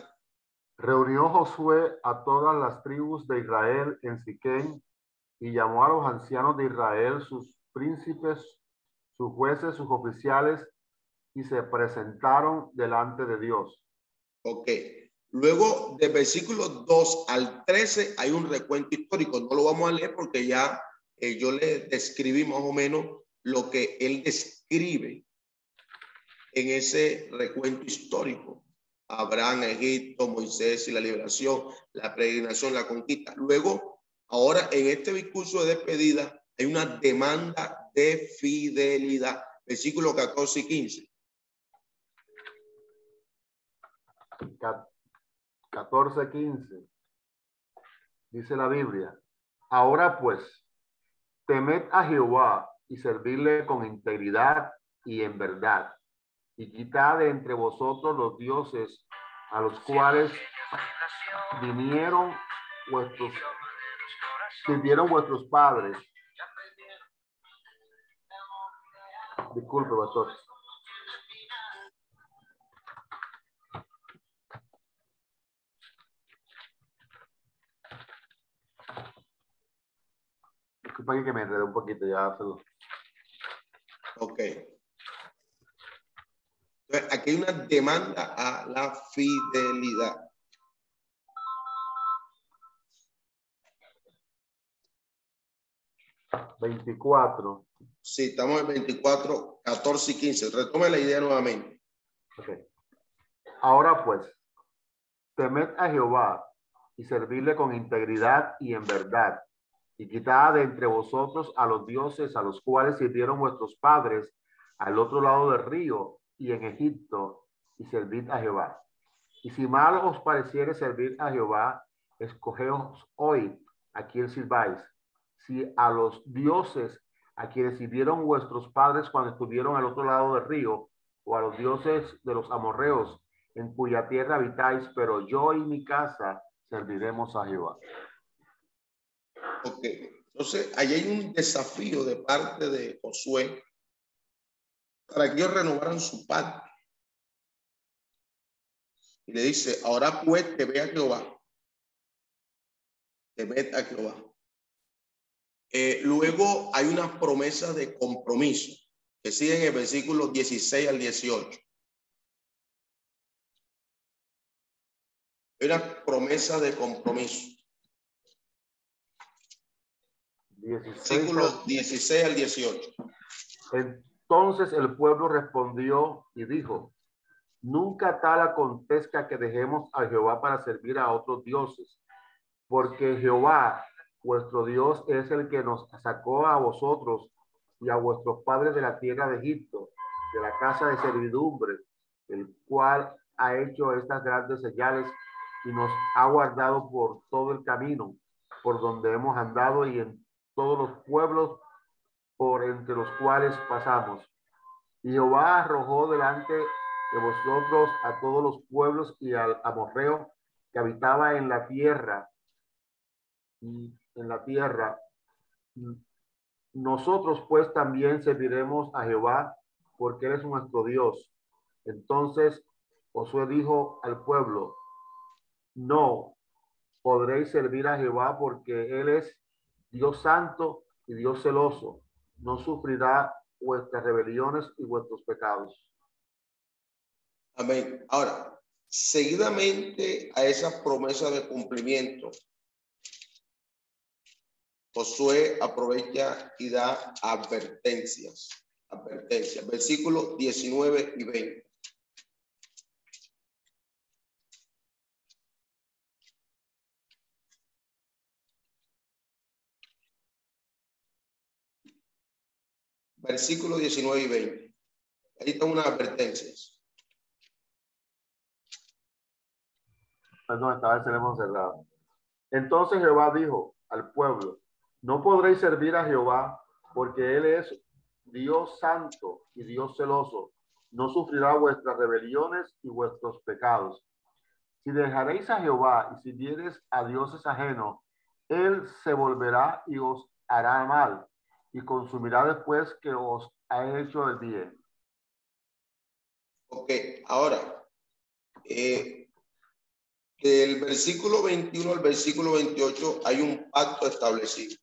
Reunió Josué a todas las tribus de Israel en Siquén y llamó a los ancianos de Israel, sus príncipes, sus jueces, sus oficiales, y se presentaron delante de Dios. Ok. Luego, de versículo 2 al 13, hay un recuento histórico. No lo vamos a leer porque ya eh, yo le describí más o menos lo que él describe en ese recuento histórico. Abraham, Egipto, Moisés y la liberación, la peregrinación, la conquista. Luego, ahora en este discurso de despedida, hay una demanda de fidelidad. Versículo 14 y 15. 14, 15. Dice la Biblia. Ahora pues, temed a Jehová y servirle con integridad y en verdad. Y quitad de entre vosotros los dioses a los cuales vinieron vuestros, sirvieron vuestros padres. Disculpe, pastor. Disculpa que me enredé un poquito, ya se Aquí hay una demanda a la fidelidad. Veinticuatro. Sí, estamos en 24, 14 y 15. Retome la idea nuevamente. Okay. Ahora pues, temed a Jehová y servirle con integridad y en verdad y quitad de entre vosotros a los dioses a los cuales sirvieron vuestros padres al otro lado del río y en Egipto, y servid a Jehová. Y si mal os pareciere servir a Jehová, escogeos hoy a quien sirváis. Si a los dioses a quienes sirvieron vuestros padres cuando estuvieron al otro lado del río, o a los dioses de los amorreos en cuya tierra habitáis, pero yo y mi casa serviremos a Jehová. Ok, entonces ahí hay un desafío de parte de Josué para que ellos renovaran su pacto. Y le dice, ahora pues te ve a Jehová. Te ve a Jehová. Eh, luego hay una promesa de compromiso que sigue en el versículo 16 al 18. Hay una promesa de compromiso. 16 16 al 18. Entonces el pueblo respondió y dijo, nunca tal acontezca que dejemos a Jehová para servir a otros dioses, porque Jehová, vuestro Dios, es el que nos sacó a vosotros y a vuestros padres de la tierra de Egipto, de la casa de servidumbre, el cual ha hecho estas grandes señales y nos ha guardado por todo el camino por donde hemos andado y en todos los pueblos por entre los cuales pasamos. Y Jehová arrojó delante de vosotros a todos los pueblos y al amorreo que habitaba en la tierra. Y en la tierra. Nosotros pues también serviremos a Jehová porque Él es nuestro Dios. Entonces Josué dijo al pueblo, no podréis servir a Jehová porque Él es Dios santo y Dios celoso, no sufrirá vuestras rebeliones y vuestros pecados. Amén. Ahora, seguidamente a esa promesa de cumplimiento, Josué aprovecha y da advertencias. Advertencias. Versículos 19 y 20. Versículos 19 y 20. Ahí están unas advertencias. Perdón, esta vez tenemos cerrado. Entonces Jehová dijo al pueblo, no podréis servir a Jehová porque Él es Dios santo y Dios celoso. no sufrirá vuestras rebeliones y vuestros pecados. Si dejaréis a Jehová y si dieres a dioses ajenos, él se volverá y os hará mal y consumirá después que os ha hecho el bien. Ok, ahora, eh, del versículo 21 al versículo 28 hay un pacto establecido.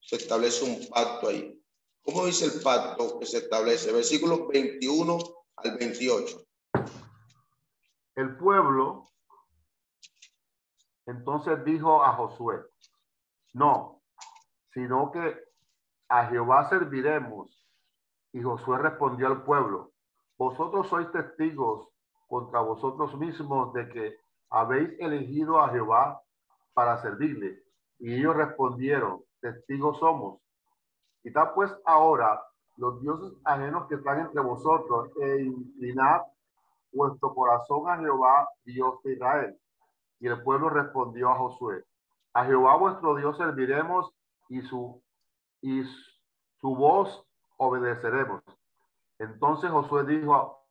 Se establece un pacto ahí. ¿Cómo dice el pacto que se establece? Versículos 21 al 28. El pueblo entonces dijo a Josué, no, sino que a Jehová serviremos. Y Josué respondió al pueblo, vosotros sois testigos contra vosotros mismos de que habéis elegido a Jehová para servirle. Y ellos respondieron, testigos somos. Quitad pues ahora los dioses ajenos que están entre vosotros e inclinad vuestro corazón a Jehová, Dios de Israel. Y el pueblo respondió a Josué, a Jehová vuestro Dios serviremos y su, y su voz obedeceremos. Entonces Josué dijo,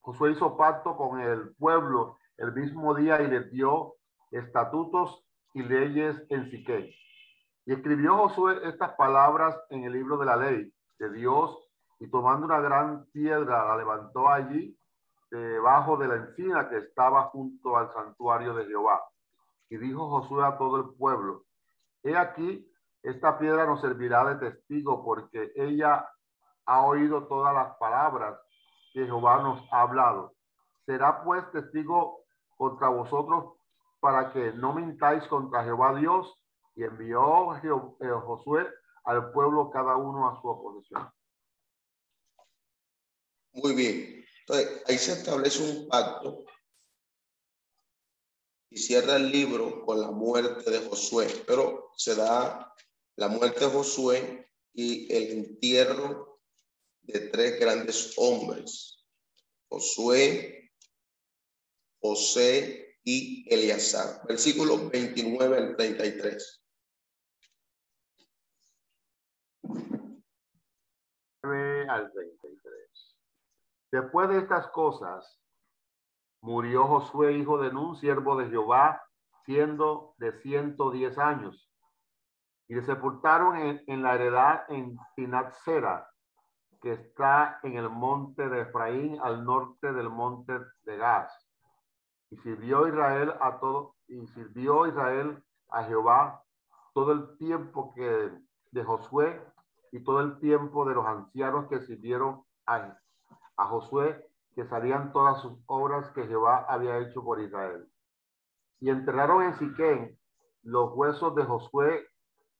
Josué hizo pacto con el pueblo el mismo día y le dio estatutos y leyes en Siquén. Y escribió Josué estas palabras en el libro de la ley de Dios y tomando una gran piedra la levantó allí debajo de la encina que estaba junto al santuario de Jehová. Y dijo Josué a todo el pueblo, he aquí, esta piedra nos servirá de testigo porque ella ha oído todas las palabras que Jehová nos ha hablado. Será pues testigo contra vosotros para que no mintáis contra Jehová Dios. Y envió eh, Josué al pueblo cada uno a su oposición. Muy bien. Entonces, ahí se establece un pacto y cierra el libro con la muerte de Josué, pero se da la muerte de Josué y el entierro de tres grandes hombres, Josué, José y Eleazar. Versículo 29 al 33. al 33. Después de estas cosas, Murió Josué, hijo de Nun, siervo de Jehová, siendo de 110 años. Y le sepultaron en, la heredad en Tinatzera, que está en el monte de Efraín, al norte del monte de Gaz. Y sirvió Israel a todo, y sirvió Israel a Jehová todo el tiempo que de Josué y todo el tiempo de los ancianos que sirvieron a, a Josué que salían todas sus obras que Jehová había hecho por Israel. Y enterraron en Siquén los huesos de Josué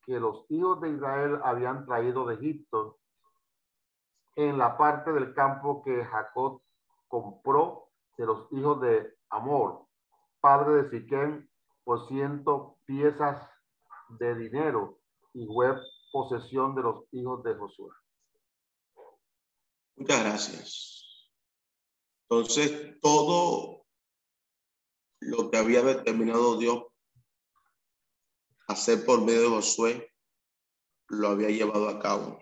que los hijos de Israel habían traído de Egipto en la parte del campo que Jacob compró de los hijos de Amor, padre de Siquén, por ciento piezas de dinero y fue posesión de los hijos de Josué. Muchas gracias. Entonces, todo lo que había determinado Dios hacer por medio de Josué, lo había llevado a cabo.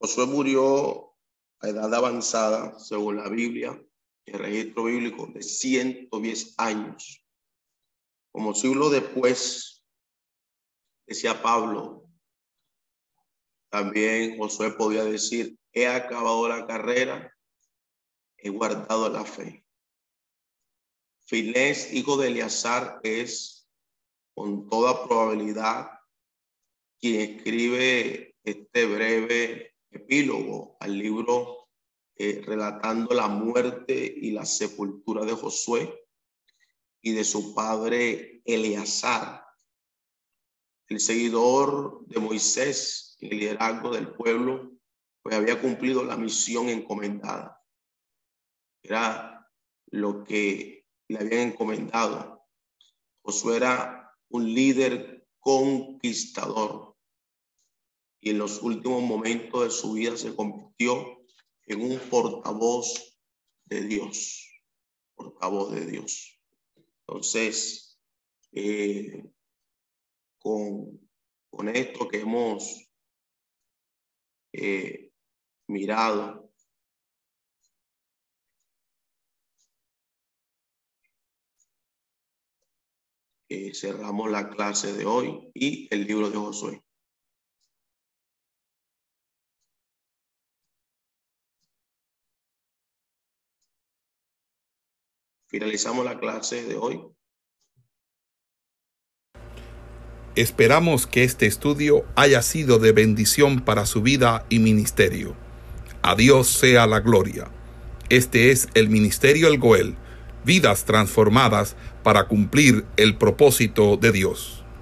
Josué murió a edad avanzada, según la Biblia, el registro bíblico, de 110 años. Como siglo después, decía Pablo, también Josué podía decir, he acabado la carrera, he guardado la fe. Filés, hijo de Eleazar, es con toda probabilidad quien escribe este breve epílogo al libro eh, relatando la muerte y la sepultura de Josué y de su padre Eleazar, el seguidor de Moisés el liderazgo del pueblo, pues había cumplido la misión encomendada era lo que le habían encomendado. Josué era un líder conquistador y en los últimos momentos de su vida se convirtió en un portavoz de Dios, portavoz de Dios. Entonces, eh, con, con esto que hemos eh, mirado. Eh, cerramos la clase de hoy y el libro de Josué. Finalizamos la clase de hoy. Esperamos que este estudio haya sido de bendición para su vida y ministerio. A Dios sea la gloria. Este es el Ministerio El Goel, vidas transformadas para cumplir el propósito de Dios.